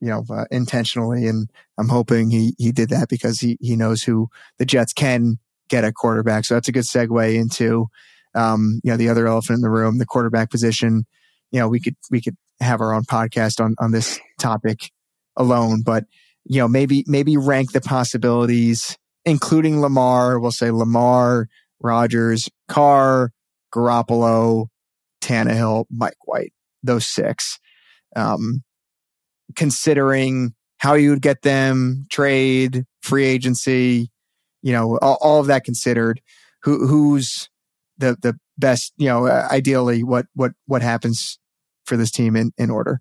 you know, uh, intentionally. And I'm hoping he, he did that because he, he knows who the Jets can get at quarterback. So that's a good segue into, um, you know, the other elephant in the room, the quarterback position. You know, we could, we could have our own podcast on, on this topic alone, but, you know, maybe, maybe rank the possibilities, including Lamar. We'll say Lamar, Rodgers, Carr, Garoppolo, Tannehill, Mike White, those six. Um, considering how you would get them, trade, free agency, you know, all, all of that considered, who who's the the best, you know, uh, ideally what what what happens for this team in in order.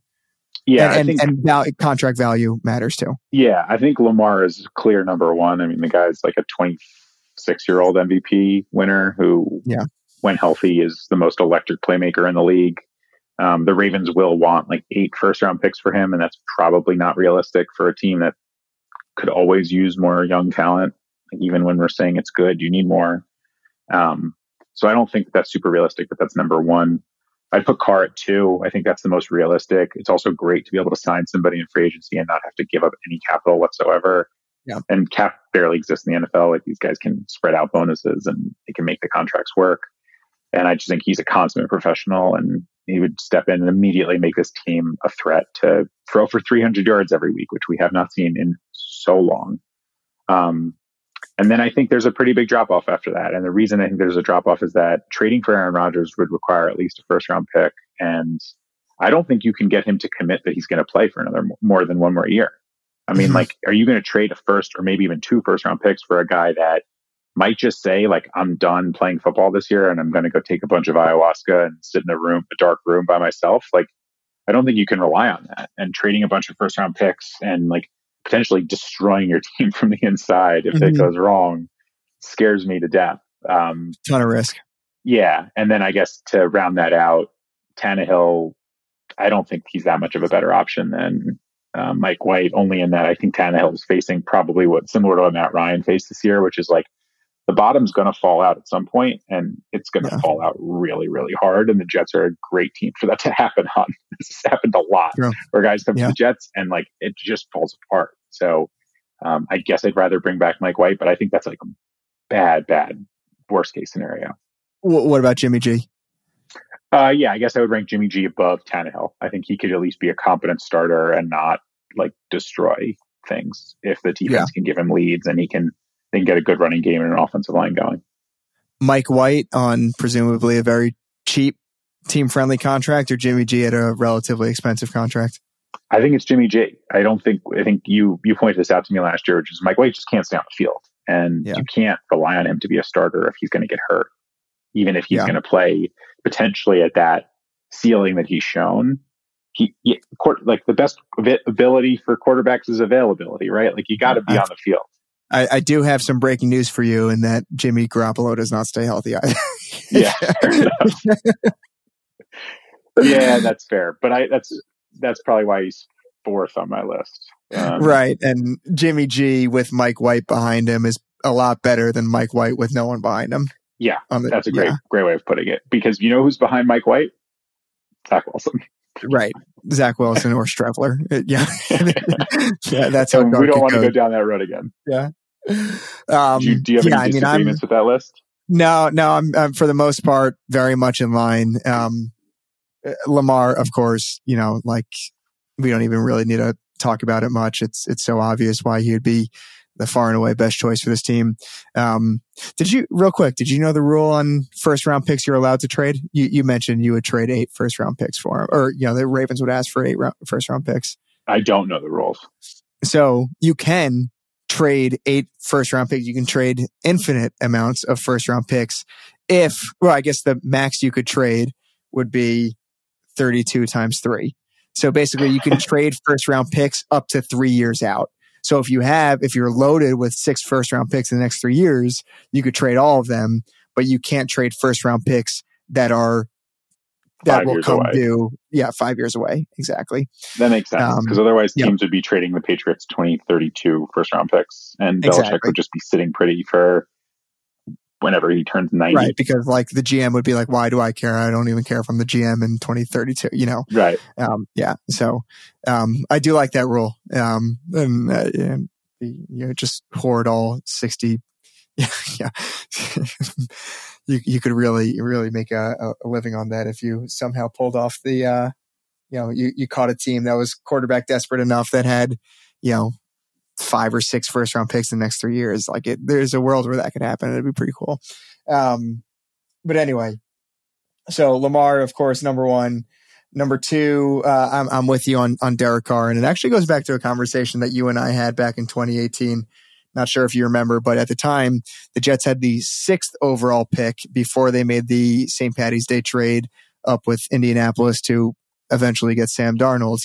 Yeah, and and, and contract value matters too. Yeah, I think Lamar is clear number one. I mean, the guy's like a 26 year old MVP winner who, yeah, when healthy, is the most electric playmaker in the league. Um, the Ravens will want like eight first round picks for him, and that's probably not realistic for a team that could always use more young talent. Even when we're saying it's good, you need more. Um, so I don't think that's super realistic, but that's number one. I'd put Carr at two. I think that's the most realistic. It's also great to be able to sign somebody in free agency and not have to give up any capital whatsoever. Yeah. And cap barely exists in the NFL. Like these guys can spread out bonuses and they can make the contracts work. And I just think he's a consummate professional and he would step in and immediately make this team a threat to throw for 300 yards every week, which we have not seen in so long. Um, and then I think there's a pretty big drop off after that. And the reason I think there's a drop off is that trading for Aaron Rodgers would require at least a first round pick. And I don't think you can get him to commit that he's going to play for another more than one more year. I mean, mm-hmm. like, are you going to trade a first or maybe even two first round picks for a guy that might just say like I'm done playing football this year and I'm going to go take a bunch of ayahuasca and sit in a room, a dark room by myself. Like I don't think you can rely on that. And trading a bunch of first round picks and like potentially destroying your team from the inside if mm-hmm. it goes wrong scares me to death. Um, ton of risk. Yeah, and then I guess to round that out, Tannehill, I don't think he's that much of a better option than uh, Mike White. Only in that I think Tannehill is facing probably what similar to what Matt Ryan faced this year, which is like the bottom's going to fall out at some point and it's going to yeah. fall out really, really hard. And the Jets are a great team for that to happen on. This has happened a lot yeah. where guys come yeah. to the Jets and like it just falls apart. So um, I guess I'd rather bring back Mike White, but I think that's like a bad, bad worst case scenario. What about Jimmy G? Uh, yeah, I guess I would rank Jimmy G above Tannehill. I think he could at least be a competent starter and not like destroy things if the defense can give him leads and he can they can get a good running game and an offensive line going. Mike White on presumably a very cheap team friendly contract or Jimmy G at a relatively expensive contract? I think it's Jimmy G. I don't think I think you you pointed this out to me last year, which is Mike White just can't stay on the field. And yeah. you can't rely on him to be a starter if he's going to get hurt. Even if he's yeah. going to play potentially at that ceiling that he's shown. He, he like the best ability for quarterbacks is availability, right? Like you got to be on the field. I, I, do have some breaking news for you in that Jimmy Garoppolo does not stay healthy either. yeah. yeah, that's fair. But I that's that's probably why he's fourth on my list. Um, right. And Jimmy G with Mike White behind him is a lot better than Mike White with no one behind him. Yeah. The, that's a great yeah. great way of putting it. Because you know who's behind Mike White? Zach Wilson. Right. Zach Wilson or Streveler. Yeah. yeah that's how we don't want to go down that road again. Yeah. Um, do, you, do, you, have yeah, any disagreements I mean, with that list? No, no, I'm, I'm, for the most part very much in line. Um, Lamar, of course, you know, like we don't even really need to talk about it much. It's it's so obvious why he would be the far and away best choice for this team. Um, did you real quick? Did you know the rule on first round picks you're allowed to trade? You, you mentioned you would trade eight first round picks for him, or you know the Ravens would ask for eight round, first round picks. I don't know the rules. So you can trade eight first round picks. You can trade infinite amounts of first round picks. If well, I guess the max you could trade would be 32 times three. So basically you can trade first round picks up to three years out. So if you have, if you're loaded with six first round picks in the next three years, you could trade all of them, but you can't trade first round picks that are that Five will come away. due. Yeah, five years away. Exactly. That makes sense Um, because otherwise yep. teams would be trading the Patriots 2032 first round picks, and Belichick Exactly. would just be sitting pretty for whenever he turns 90. Right. Because like the GM would be like, why do I care? I don't even care if I'm the GM in 2032, you know? Right. Um, yeah. So, um, I do like that rule. Um, and, uh, and you know, just hoard all 60. Yeah. yeah. you, you could really, really make a, a living on that if you somehow pulled off the, uh, you know, you, you caught a team that was quarterback desperate enough that had, you know, five or six first round picks in the next three years. Like it, there's a world where that could happen. It'd be pretty cool. Um, but anyway, so Lamar, of course, number one. Number two, uh, I'm, I'm with you on, on Derek Carr. And it actually goes back to a conversation that you and I had back in 2018. Not sure if you remember, but at the time, the Jets had the sixth overall pick before they made the St. Patty's Day trade up with Indianapolis to eventually get Sam Darnold.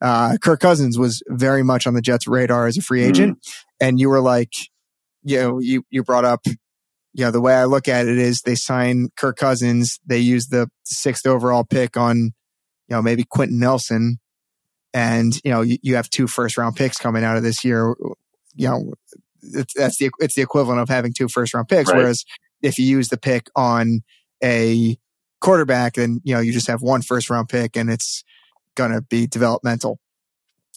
Uh, Kirk Cousins was very much on the Jets' radar as a free agent. And you were like, you know, you, you brought up, you know, the way I look at it is they sign Kirk Cousins, they use the sixth overall pick on, you know, maybe Quenton Nelson. And, you know, you, you have two first round picks coming out of this year. You know, it's, that's the, it's the equivalent of having two first round picks. Right. Whereas if you use the pick on a quarterback, then, you know, you just have one first round pick and it's going to be developmental.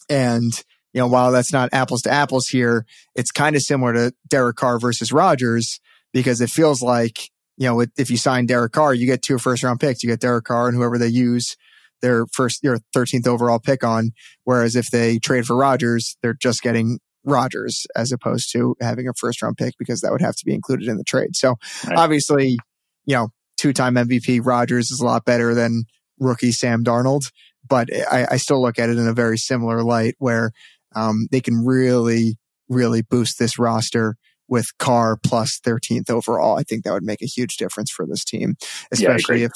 And, you know, while that's not apples to apples here, it's kind of similar to Derek Carr versus Rodgers because it feels like, you know, if you sign Derek Carr, you get two first round picks. You get Derek Carr and whoever they use their first, your 13th overall pick on. Whereas if they trade for Rodgers, they're just getting Rodgers as opposed to having a first round pick because that would have to be included in the trade. So Right. obviously, you know, two time MVP Rodgers is a lot better than rookie Sam Darnold, but I, I still look at it in a very similar light where um, they can really, really boost this roster with Carr plus 13th overall. I think that would make a huge difference for this team, especially agree. if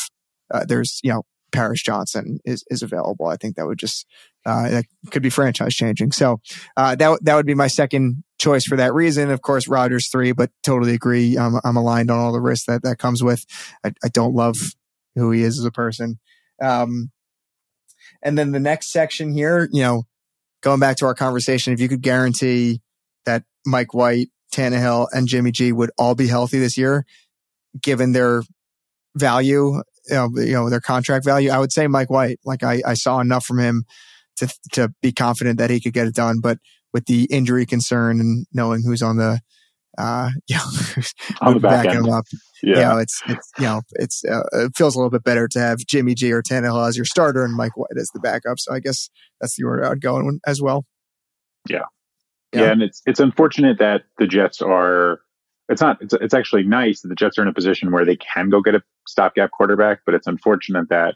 uh, there's, you know, Paris Johnson is, is available. I think that would just, uh, that could be franchise changing. So, uh, that, that would be my second choice for that reason. Of course, Rodgers three, but totally agree. I'm, I'm aligned on all the risks that that comes with. I, I don't love who he is as a person. Um, and then the next section here, you know, going back to our conversation, if you could guarantee that Mike White, Tannehill, and Jimmy G would all be healthy this year, given their value, you know, you know, their contract value, I would say Mike White. Like I, I saw enough from him to to be confident that he could get it done. But with the injury concern and knowing who's on the uh, you know, On the back end. him up, Yeah. you know, it's, it's, you know, it's, uh, it feels a little bit better to have Jimmy G or Tannehill as your starter and Mike White as the backup. So I guess that's the order I'd go in as well. Yeah. Yeah. yeah, and it's it's unfortunate that the Jets are. It's not. It's it's actually nice that the Jets are in a position where they can go get a stopgap quarterback, but it's unfortunate that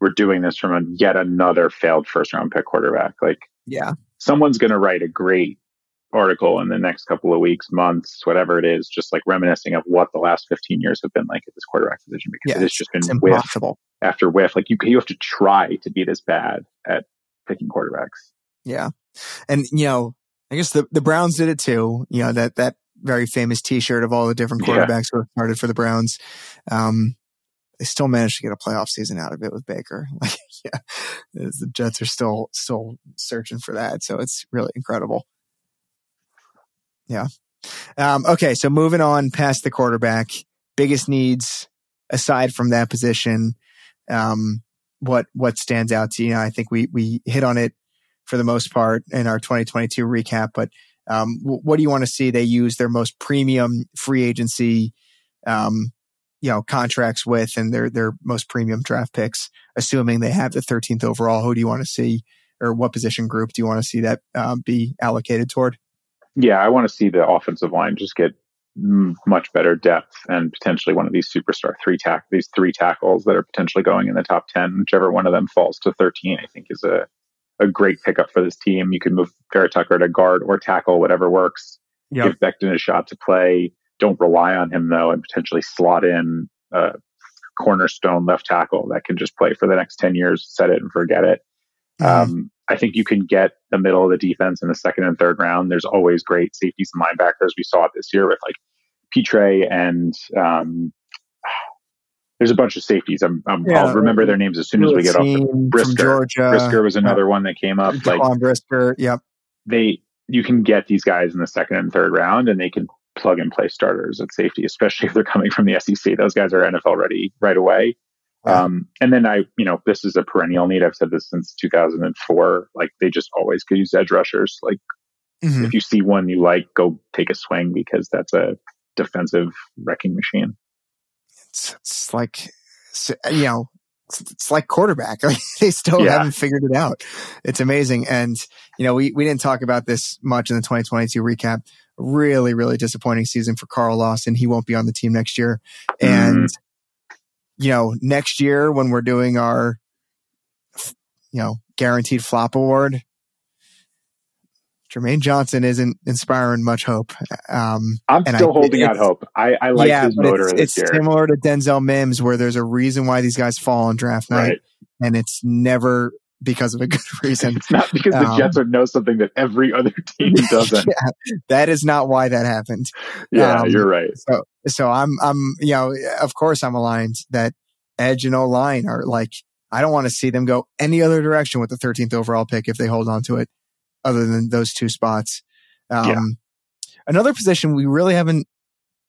we're doing this from a yet another failed first round pick quarterback. Like Yeah. someone's going to write a great article in the next couple of weeks, months, whatever it is, just like reminiscing of what the last 15 years have been like at this quarterback position because Yeah, it's just It's just been whiff impossible. after whiff. Like you, you have to try to be this bad at picking quarterbacks. Yeah. And, you know, I guess the, the Browns did it too. You know, that, that very famous t-shirt of all the different Yeah. quarterbacks who have started for the Browns. Um, they still managed to get a playoff season out of it with Baker. Like, yeah, the Jets are still, still searching for that. So it's really incredible. Yeah. Um, okay. So moving on past the quarterback, biggest needs aside from that position, um, what, what stands out to you? I think we, we hit on it for the most part in our 2022 recap, but, um, what do you want to see they use their most premium free agency, um, you know, contracts with and their, their most premium draft picks, assuming they have the 13th overall, who do you want to see or what position group do you want to see that um, be allocated toward? Yeah, I want to see the offensive line just get much better depth and potentially one of these superstar three tack these three tackles that are potentially going in the top 10 whichever one of them falls to 13 i think is a a great pickup for this team you can move Vera Tucker to guard or tackle whatever works yep. give Becton a shot to play don't rely on him though and potentially slot in a cornerstone left tackle that can just play for the next 10 years set it and forget it mm-hmm. um, I think you can get the middle of the defense in the second and third round. There's always great safeties and linebackers. We saw it this year with like Pitre and um, there's a bunch of safeties. i will yeah, remember their names as soon as we get off. The, Brisker, Georgia. Brisker was another one that came up. Like Brisker, yep. They, you can get these guys in the second and third round, and they can plug and play starters at safety, especially if they're coming from the SEC. Those guys are NFL ready right away. Um, and then I, you know, this is a perennial need. I've said this since 2004. Like they just always could use edge rushers. Like mm-hmm. if you see one you like, go take a swing because that's a defensive wrecking machine. It's, it's like, you know, it's, it's like quarterback. they still yeah. haven't figured it out. It's amazing. And, you know, we, we didn't talk about this much in the 2022 recap. Really, really disappointing season for Carl Lawson. He won't be on the team next year. And, mm you know, next year when we're doing our, you know, guaranteed flop award, Jermaine Johnson isn't inspiring much hope. Um, I'm still I, holding out hope. I, I like yeah, his motor it's, it's similar to Denzel Mims, where there's a reason why these guys fall on draft night, right. and it's never because of a good reason. It's not because um, the Jets are know something that every other team doesn't. yeah, that is not why that happened. Yeah, um, you're right. So, so I'm, I'm, you know, of course I'm aligned that edge and O line are like, I don't want to see them go any other direction with the 13th overall pick if they hold on to it, other than those two spots. Um, yeah. Another position we really haven't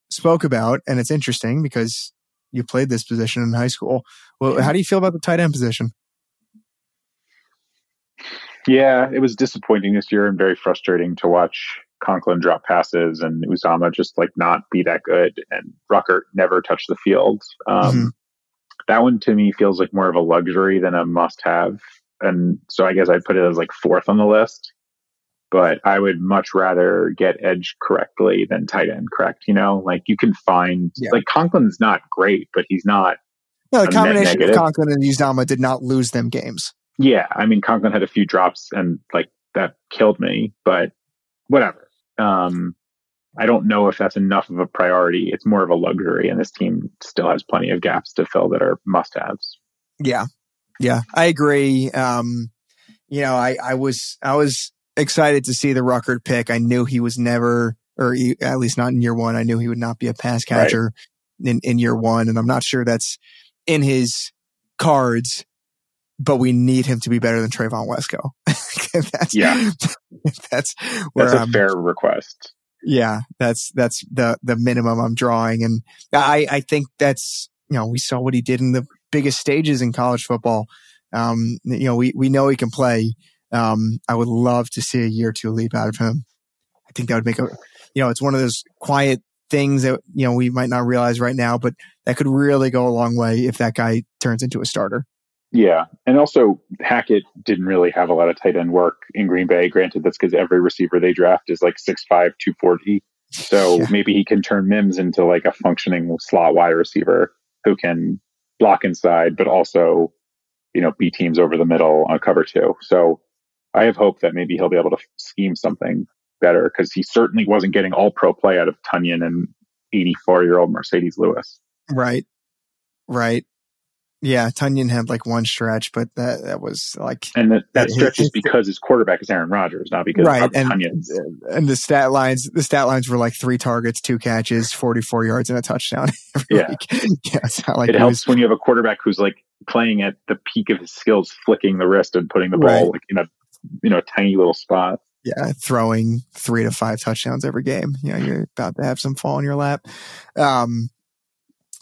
spoke about, and it's interesting because you played this position in high school. Well, how do you feel about the tight end position? Yeah, it was disappointing this year and very frustrating to watch Conklin drop passes and Uzomah just like not be that good and Ruckert never touch the field. Um, mm-hmm. That one to me feels like more of a luxury than a must have. And so I guess I'd put it as like fourth on the list. But I would much rather get edge correctly than tight end correct. You know, like you can find yeah. like Conklin's not great, but he's not. No, the combination of Conklin and Uzomah did not lose them games. Yeah, I mean Conklin had a few drops and like that killed me, but whatever. Um, I don't know if that's enough of a priority. It's more of a luxury, and this team still has plenty of gaps to fill that are must haves. Yeah, yeah, I agree. Um, you know, I, I was I was excited to see the Ruckert pick. I knew he was never, or he, at least not in year one. I knew he would not be a pass catcher right. in in year one, and I'm not sure that's in his cards. But we need him to be better than Trevon Wesco. that's, yeah, that's that's a I'm, fair request yeah, that's that's the the minimum I'm drawing, and I I think that's you know we saw what he did in the biggest stages in college football. Um, you know we we know he can play. Um, I would love to see a year two leap out of him. I think that would make a you know it's one of those quiet things that you know we might not realize right now, but that could really go a long way if that guy turns into a starter. Yeah. And also, Hackett didn't really have a lot of tight end work in Green Bay. Granted, that's because every receiver they draft is like 6'5, 240. So yeah. maybe he can turn Mims into like a functioning slot wide receiver who can block inside, but also, you know, beat teams over the middle on cover two. So I have hope that maybe he'll be able to scheme something better because he certainly wasn't getting all pro play out of Tonyan and 84 year old Marcedes Lewis. Right. Right. Yeah, Tonyan had like one stretch, but that that was like, and that, that stretch is because his quarterback is Aaron Rodgers, not because right. And, and the stat lines, the stat lines were like three targets, two catches, forty four yards, and a touchdown. yeah, week. yeah. It's not like it helps was, when you have a quarterback who's like playing at the peak of his skills, flicking the wrist and putting the ball right. like in a you know tiny little spot. Yeah, throwing three to five touchdowns every game. You know, you're about to have some fall in your lap. Um,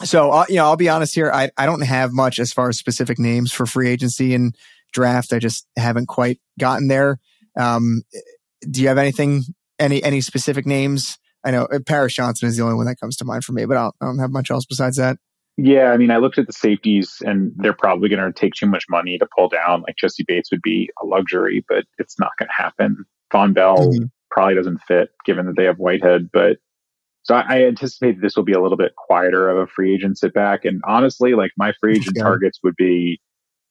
so, uh, you know, I'll be honest here. I, I don't have much as far as specific names for free agency and draft. I just haven't quite gotten there. Um, do you have anything, any, any specific names? I know uh, Paris Johnson is the only one that comes to mind for me, but I I don't have much else besides that. Yeah, I mean, I looked at the safeties, and they're probably going to take too much money to pull down. Like Jessie Bates would be a luxury, but it's not going to happen. Vonn Bell mm-hmm. probably doesn't fit, given that they have Whitehead. But so I, I anticipate this will be a little bit quieter of a free agent sit back. And honestly, like my free agent yeah. targets would be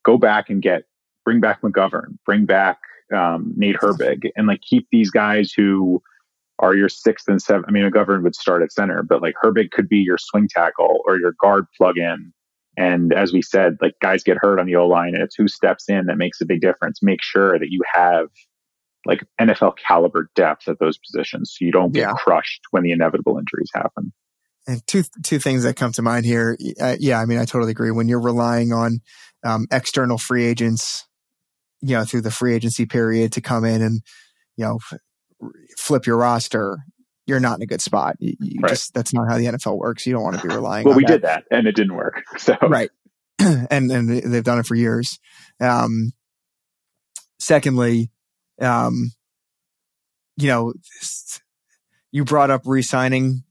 go back and get bring back McGovern, bring back um, Nate Herbig, and like keep these guys who are your sixth and seventh. I mean, McGovern would start at center, but like Herbig could be your swing tackle or your guard plug in. And as we said, like guys get hurt on the O line, and it's who steps in that makes a big difference. Make sure that you have like NFL caliber depth at those positions, so you don't get yeah. crushed when the inevitable injuries happen. And two two things that come to mind here. Uh, yeah, I mean, I totally agree. When you're relying on um, external free agents, you know, through the free agency period to come in and you know flip your roster, you're not in a good spot. You, you right. just that's not how the NFL works. You don't want to be relying. well, we that. did that, and it didn't work. So right, and and they've done it for years. Um, secondly, um, you know, you brought up re-signing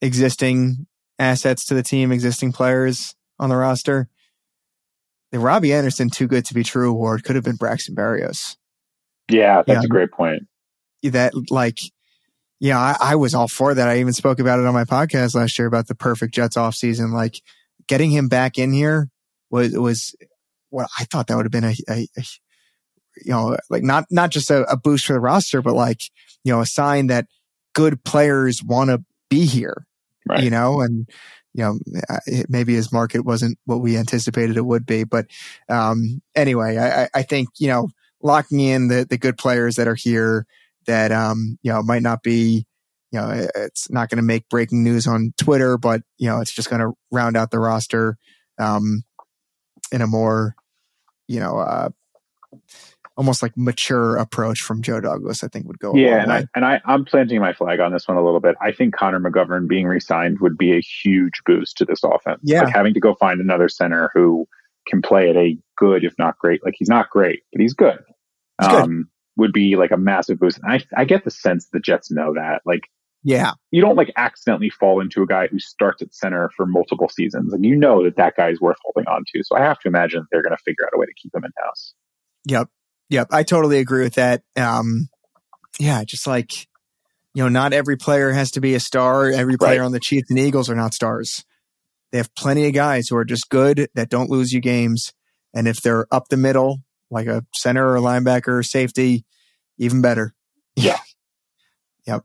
existing assets to the team, existing players on the roster. The Robby Anderson "Too Good to Be True" award could have been Braxton Berrios. Yeah, that's a great point that like, yeah, I, I, was all for that. I even spoke about it on my podcast last year about the perfect Jets off season. Like getting him back in here was, was what I thought that would have been a, a, a you know, like not, not just a, a, boost for the roster, but like, you know, a sign that good players want to be here, right. you know, and, you know, maybe his market wasn't what we anticipated it would be. But, um, anyway, I, I think, you know, locking in the, the good players that are here, that um, you know might not be you know it's not going to make breaking news on Twitter, but you know it's just going to round out the roster um, in a more you know uh, almost like mature approach from Joe Douglas. I think would go. Yeah, and I and I I'm planting my flag on this one a little bit. I think Connor McGovern being re-signed would be a huge boost to this offense. Yeah, like having to go find another center who can play at a good, if not great. Like he's not great, but he's good. He's um, good would be like a massive boost. And I, I get the sense the Jets know that. Like, yeah, you don't like accidentally fall into a guy who starts at center for multiple seasons, and you know that that guy is worth holding on to. So I have to imagine they're going to figure out a way to keep him in house. Yep, yep, I totally agree with that. Um, yeah, just like you know, not every player has to be a star. Every player right. on the Chiefs and Eagles are not stars. They have plenty of guys who are just good that don't lose you games, and if they're up the middle like a center or linebacker or safety, even better. Yeah. yep.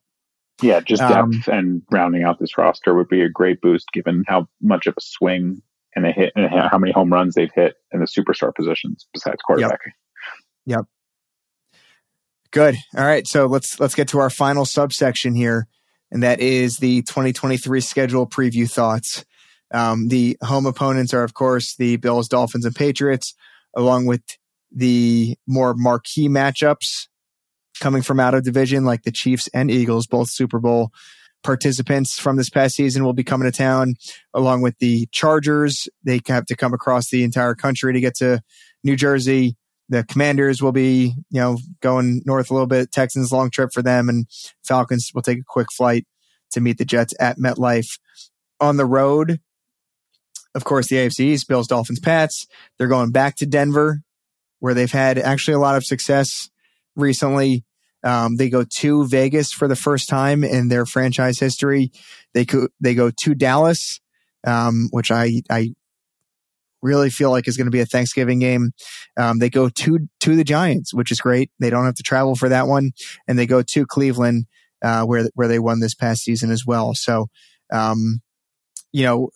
Yeah, just um, depth um, and rounding out this roster would be a great boost given how much of a swing and they hit and how many home runs they've hit in the superstar positions besides quarterback. Yep. yep. Good. All right. So let's let's get to our final subsection here, and that is the 2023 schedule preview thoughts. Um, the home opponents are, of course, the Bills, Dolphins, and Patriots, along with the more marquee matchups coming from out of division, like the Chiefs and Eagles, both Super Bowl participants from this past season will be coming to town along with the Chargers. They have to come across the entire country to get to New Jersey. The Commanders will be, you know, going north a little bit. Texans long trip for them and Falcons will take a quick flight to meet the Jets at MetLife. On the road, of course, the AFC East, Bills, Dolphins, Pats. They're going back to Denver where they've had actually a lot of success recently. Um, they go to Vegas for the first time in their franchise history. They they go to Dallas, um, which I I really feel like is going to be a Thanksgiving game. Um, they go to to the Giants, which is great. They don't have to travel for that one, and they go to Cleveland, uh, where where they won this past season as well. So, um, you know,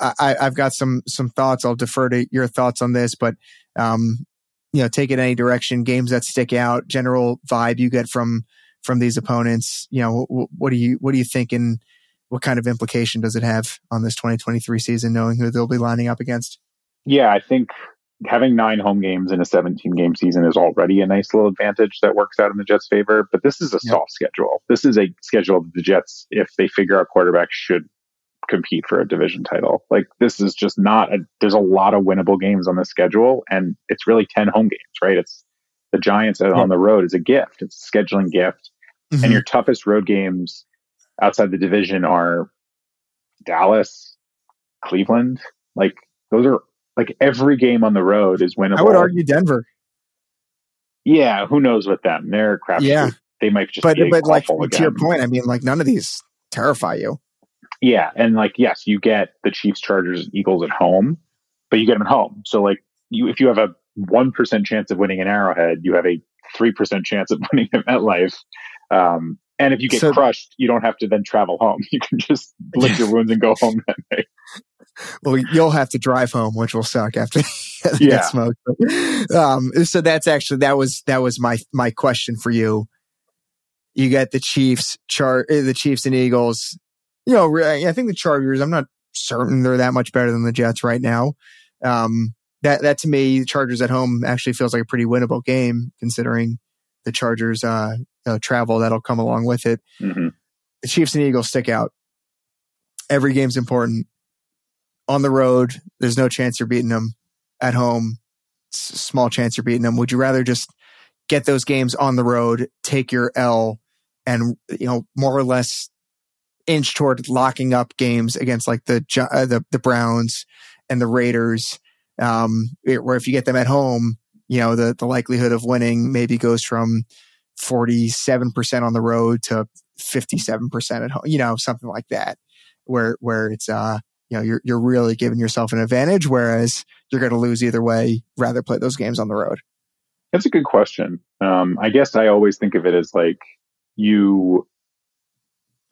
I, have got some some thoughts. I'll defer to your thoughts on this, but um, you know, take it any direction, games that stick out, general vibe you get from from these opponents. You know, what, what do you what do you think and what kind of implication does it have on this 2023 season, knowing who they'll be lining up against? Yeah, I think having nine home games in a 17 game season is already a nice little advantage that works out in the Jets' favor. But this is a yep. soft schedule. This is a schedule that the Jets, if they figure out quarterback, should compete for a division title. Like this is just not a, there's a lot of winnable games on the schedule and it's really 10 home games, right? It's the Giants yeah. on the road is a gift. It's a scheduling gift. Mm-hmm. And your toughest road games outside the division are Dallas, Cleveland. Like those are like every game on the road is winnable. I would argue Denver. Yeah, who knows with them? They're crap. Yeah. They might just But be but like to your point, I mean, like none of these terrify you. Yeah, and like yes, you get the Chiefs, Chargers, Eagles at home, but you get them at home. So like you, if you have a one percent chance of winning an Arrowhead, you have a three percent chance of winning them at MetLife. Um, and if you get So- crushed, you don't have to then travel home. You can just lick your wounds and go home that night. Well, you'll have to drive home, which will suck after you Yeah. get smoked. But, um, so that's actually that was that was my my question for you. You get the Chiefs, char uh, the Chiefs and Eagles. You know, I think the Chargers. I'm not certain they're that much better than the Jets right now. Um, that that to me, the Chargers at home actually feels like a pretty winnable game, considering the Chargers uh, you know, travel that'll come along with it. hmm the Chiefs and Eagles stick out. Every game's important. On the road, there's no chance you're beating them. At home, small chance you're beating them. Would you rather just get those games on the road, take your L, and you know more or less inch toward locking up games against like the uh, the the Browns and the Raiders, um, it- where if you get them at home, you know the the likelihood of winning maybe goes from forty seven percent on the road to 57% at home, you know, something like that, where, where it's, uh, you know, you're, you're really giving yourself an advantage, whereas you're going to lose either way, rather play those games on the road. That's a good question. Um, I guess I always think of it as like you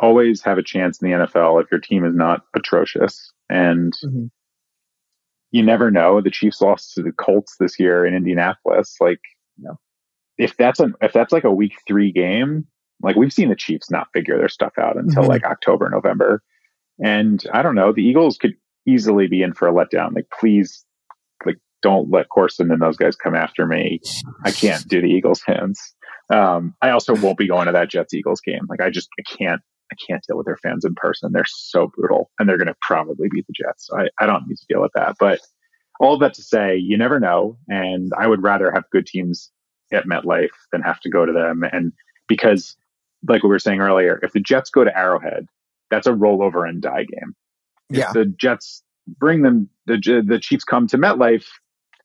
always have a chance in the NFL if your team is not atrocious. And Mhm. you never know. The Chiefs lost to the Colts this year in Indianapolis. Like, Yeah. if that's an if that's like a week three game, like we've seen the Chiefs not figure their stuff out until Mhm. like October, November. And I don't know, the Eagles could easily be in for a letdown. Like, please, like, don't let Corson and those guys come after me. I can't do the Eagles hands. Um, I also won't be going to that Jets Eagles game. Like, I just I can't I can't deal with their fans in person. They're so brutal, and they're going to probably beat the Jets. So I I don't need to deal with that. But all that to say, you never know, and I would rather have good teams at MetLife than have to go to them. And because, like we were saying earlier, if the Jets go to Arrowhead, that's a rollover and die game. If Yeah. the Jets bring them, the the Chiefs come to MetLife,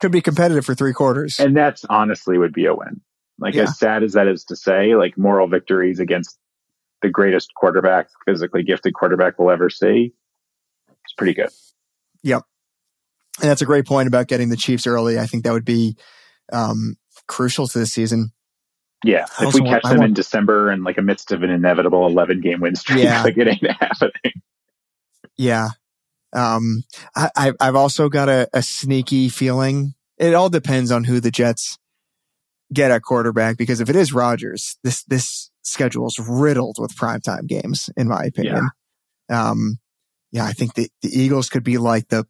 Could be competitive for three quarters. and that's honestly would be a win. Like Yeah. as sad as that is to say, like moral victories against the greatest quarterback, physically gifted quarterback we'll ever see. It's pretty good. Yep. And that's a great point about getting the Chiefs early. I think that would be, um, crucial to the season. Yeah. If we want- catch them in December and like amidst of an inevitable 11 game win streak, Yeah. like it ain't happening. Yeah. Um, I, I- I've also got a, a sneaky feeling. It all depends on who the Jets get at quarterback, because if it is Rodgers, this, this schedule is riddled with primetime games, in my opinion. Um, yeah, I think the, the Eagles could be like the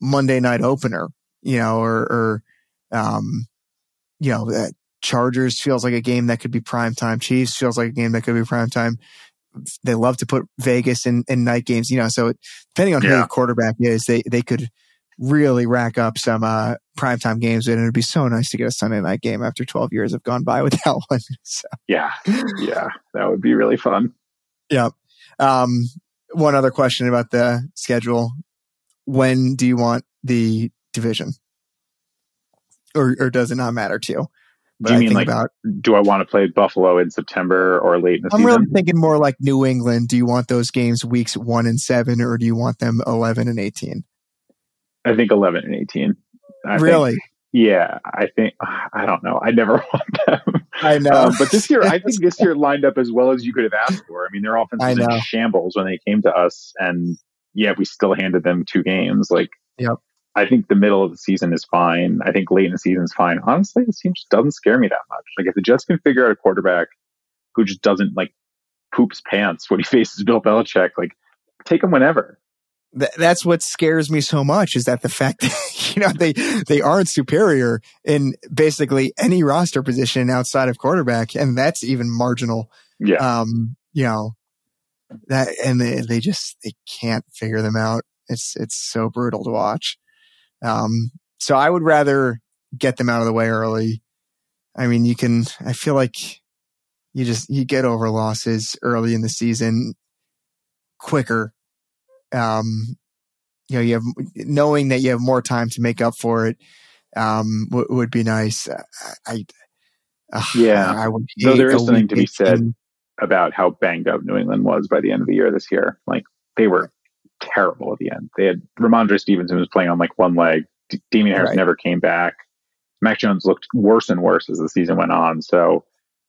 Monday night opener, you know, or, or, um, you know, that Chargers feels like a game that could be primetime. Chiefs feels like a game that could be primetime. They love to put Vegas in, in night games, you know, so depending on who the quarterback is, they, they could really rack up some, uh, primetime games. And it'd be so nice to get a Sunday night game after 12 years have gone by without one. So, Yeah. Yeah. That would be really fun. Um, one other question about the schedule. When do you want the division? Or, or does it not matter to you? But Do you I mean like, about, do I want to play Buffalo in September or late in the I'm season? really thinking more like New England. Do you want those games weeks one and seven, or do you want them 11 and 18? I think 11 and 18. I think- really? yeah. I think, I don't know. I never want them. I know. Um, but this year, I think this year lined up as well as you could have asked for. I mean, their offense I was in shambles when they came to us, and yeah, we still handed them two games. Like, Yep. I think the middle of the season is fine. I think late in the season is fine. Honestly, the team just doesn't scare me that much. Like, if the Jets can figure out a quarterback who just doesn't like poops pants when he faces Bill Belichick, like, take him whenever. Th- that's what scares me so much is that the fact that, you know, they, they aren't superior in basically any roster position outside of quarterback. And that's even marginal. Yeah, um, you know, that, and they, they just, they can't figure them out. It's, it's so brutal to watch. Um, so I would rather get them out of the way early. I mean, you can, I feel like you just, you get over losses early in the season quicker. Um, you know, you have knowing that you have more time to make up for it um, w- would be nice. I, I uh, Yeah. I would. Hate there is something to be said 18. about how banged up New England was by the end of the year this year. Like they were terrible at the end. They had Rhamondre Stevenson was playing on like one leg. D- Damien Harris Right. never came back. Mac Jones looked worse and worse as the season went on. So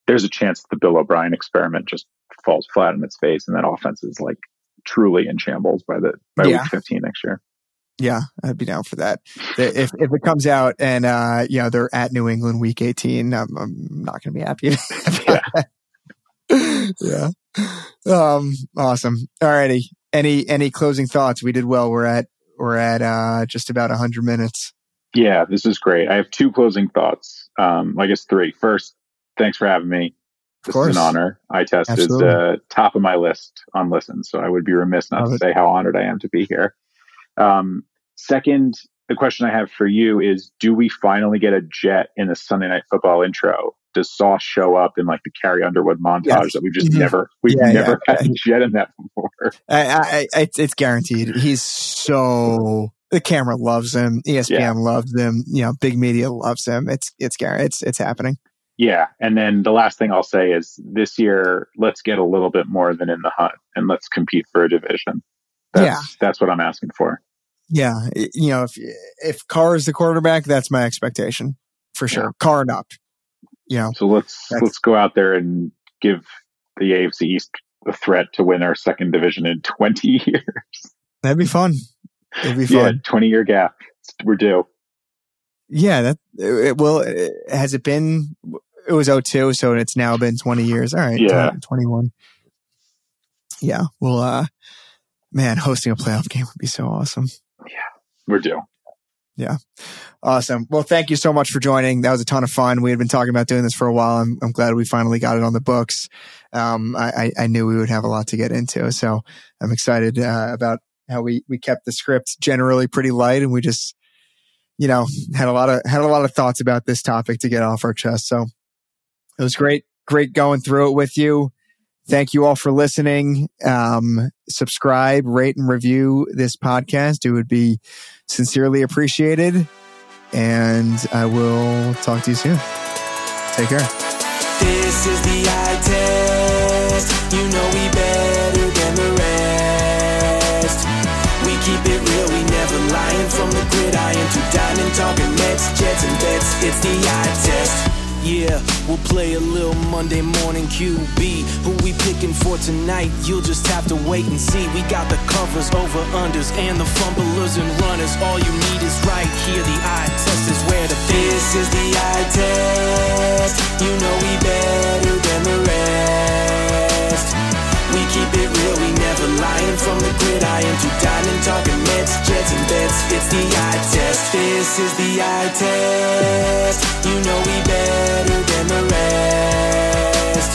there's a chance that the Bill O'Brien experiment just falls flat on its face, and that offense is like truly in shambles by the by Yeah. week 15 next year. Yeah, I'd be down for that. If if it comes out and uh, you know they're at New England week eighteen, I'm, I'm not going to be happy. yeah. Um. Awesome. Alrighty. Any any closing thoughts? We did well. We're at we're at uh just about hundred minutes. Yeah, this is great. I have two closing thoughts. Um, I guess three. First, thanks for having me. This is an honor. Eye Test Absolutely. is uh, top of my list on listen, so I would be remiss not Love to it. say how honored I am to be here. Um, second, the question I have for you is: Do we finally get a jet in the Sunday Night Football intro? Does Sauce show up in like the Carrie Underwood montage Yes. that we've just Mhm. never we've Yeah, never yeah. had a jet in that before? I, I, I it's guaranteed. He's so the camera loves him. ESPN Yeah. loves him. You know, big media loves him. It's it's guaranteed. It's it's happening. Yeah, and then the last thing I'll say is this year, let's get a little bit more than in the hunt, and let's compete for a division. That's, Yeah. that's what I'm asking for. Yeah, you know, if if Carr is the quarterback, that's my expectation for sure. Yeah. Carr and up. You know, So let's let's go out there and give the AFC East a threat to win our second division in 20 years. that'd be fun. It'd be yeah, 20 year gap. We're due. Yeah, that it, well, it, has it been? It was 02, so it's now been 20 years. All right, Yeah. 20 21. Yeah, well, uh, man, hosting a playoff game would be so awesome. Yeah. We're due. Yeah. Awesome. Well, thank you so much for joining. That was a ton of fun. We had been talking about doing this for a while. I'm, I'm glad we finally got it on the books. Um, I, I, knew we would have a lot to get into, so I'm excited uh, about how we we kept the script generally pretty light, and we just, you know, had a lot of had a lot of thoughts about this topic to get off our chest. So it was great, great going through it with you. Thank you all for listening. Um, subscribe, rate, and review this podcast. It would be sincerely appreciated and I will talk to you soon. Take care. This is the talking Mets, Jets, and bets. It's the eye test. Yeah, we'll play a little Monday morning QB. Who we picking for tonight? You'll just have to wait and see. We got the covers, over unders, and the fumblers and runners. All you need is right here. The eye test is where the this is the eye test. You know we better than the rest. We keep it lying from the gridiron to diamond talking Mets, Jets, and bets. It's the eye test. This is the eye test. You know we better than the rest.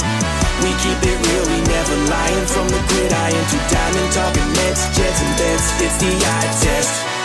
We keep it real, we never lying from the gridiron to diamond talking Mets, Jets, and bets. It's the eye test.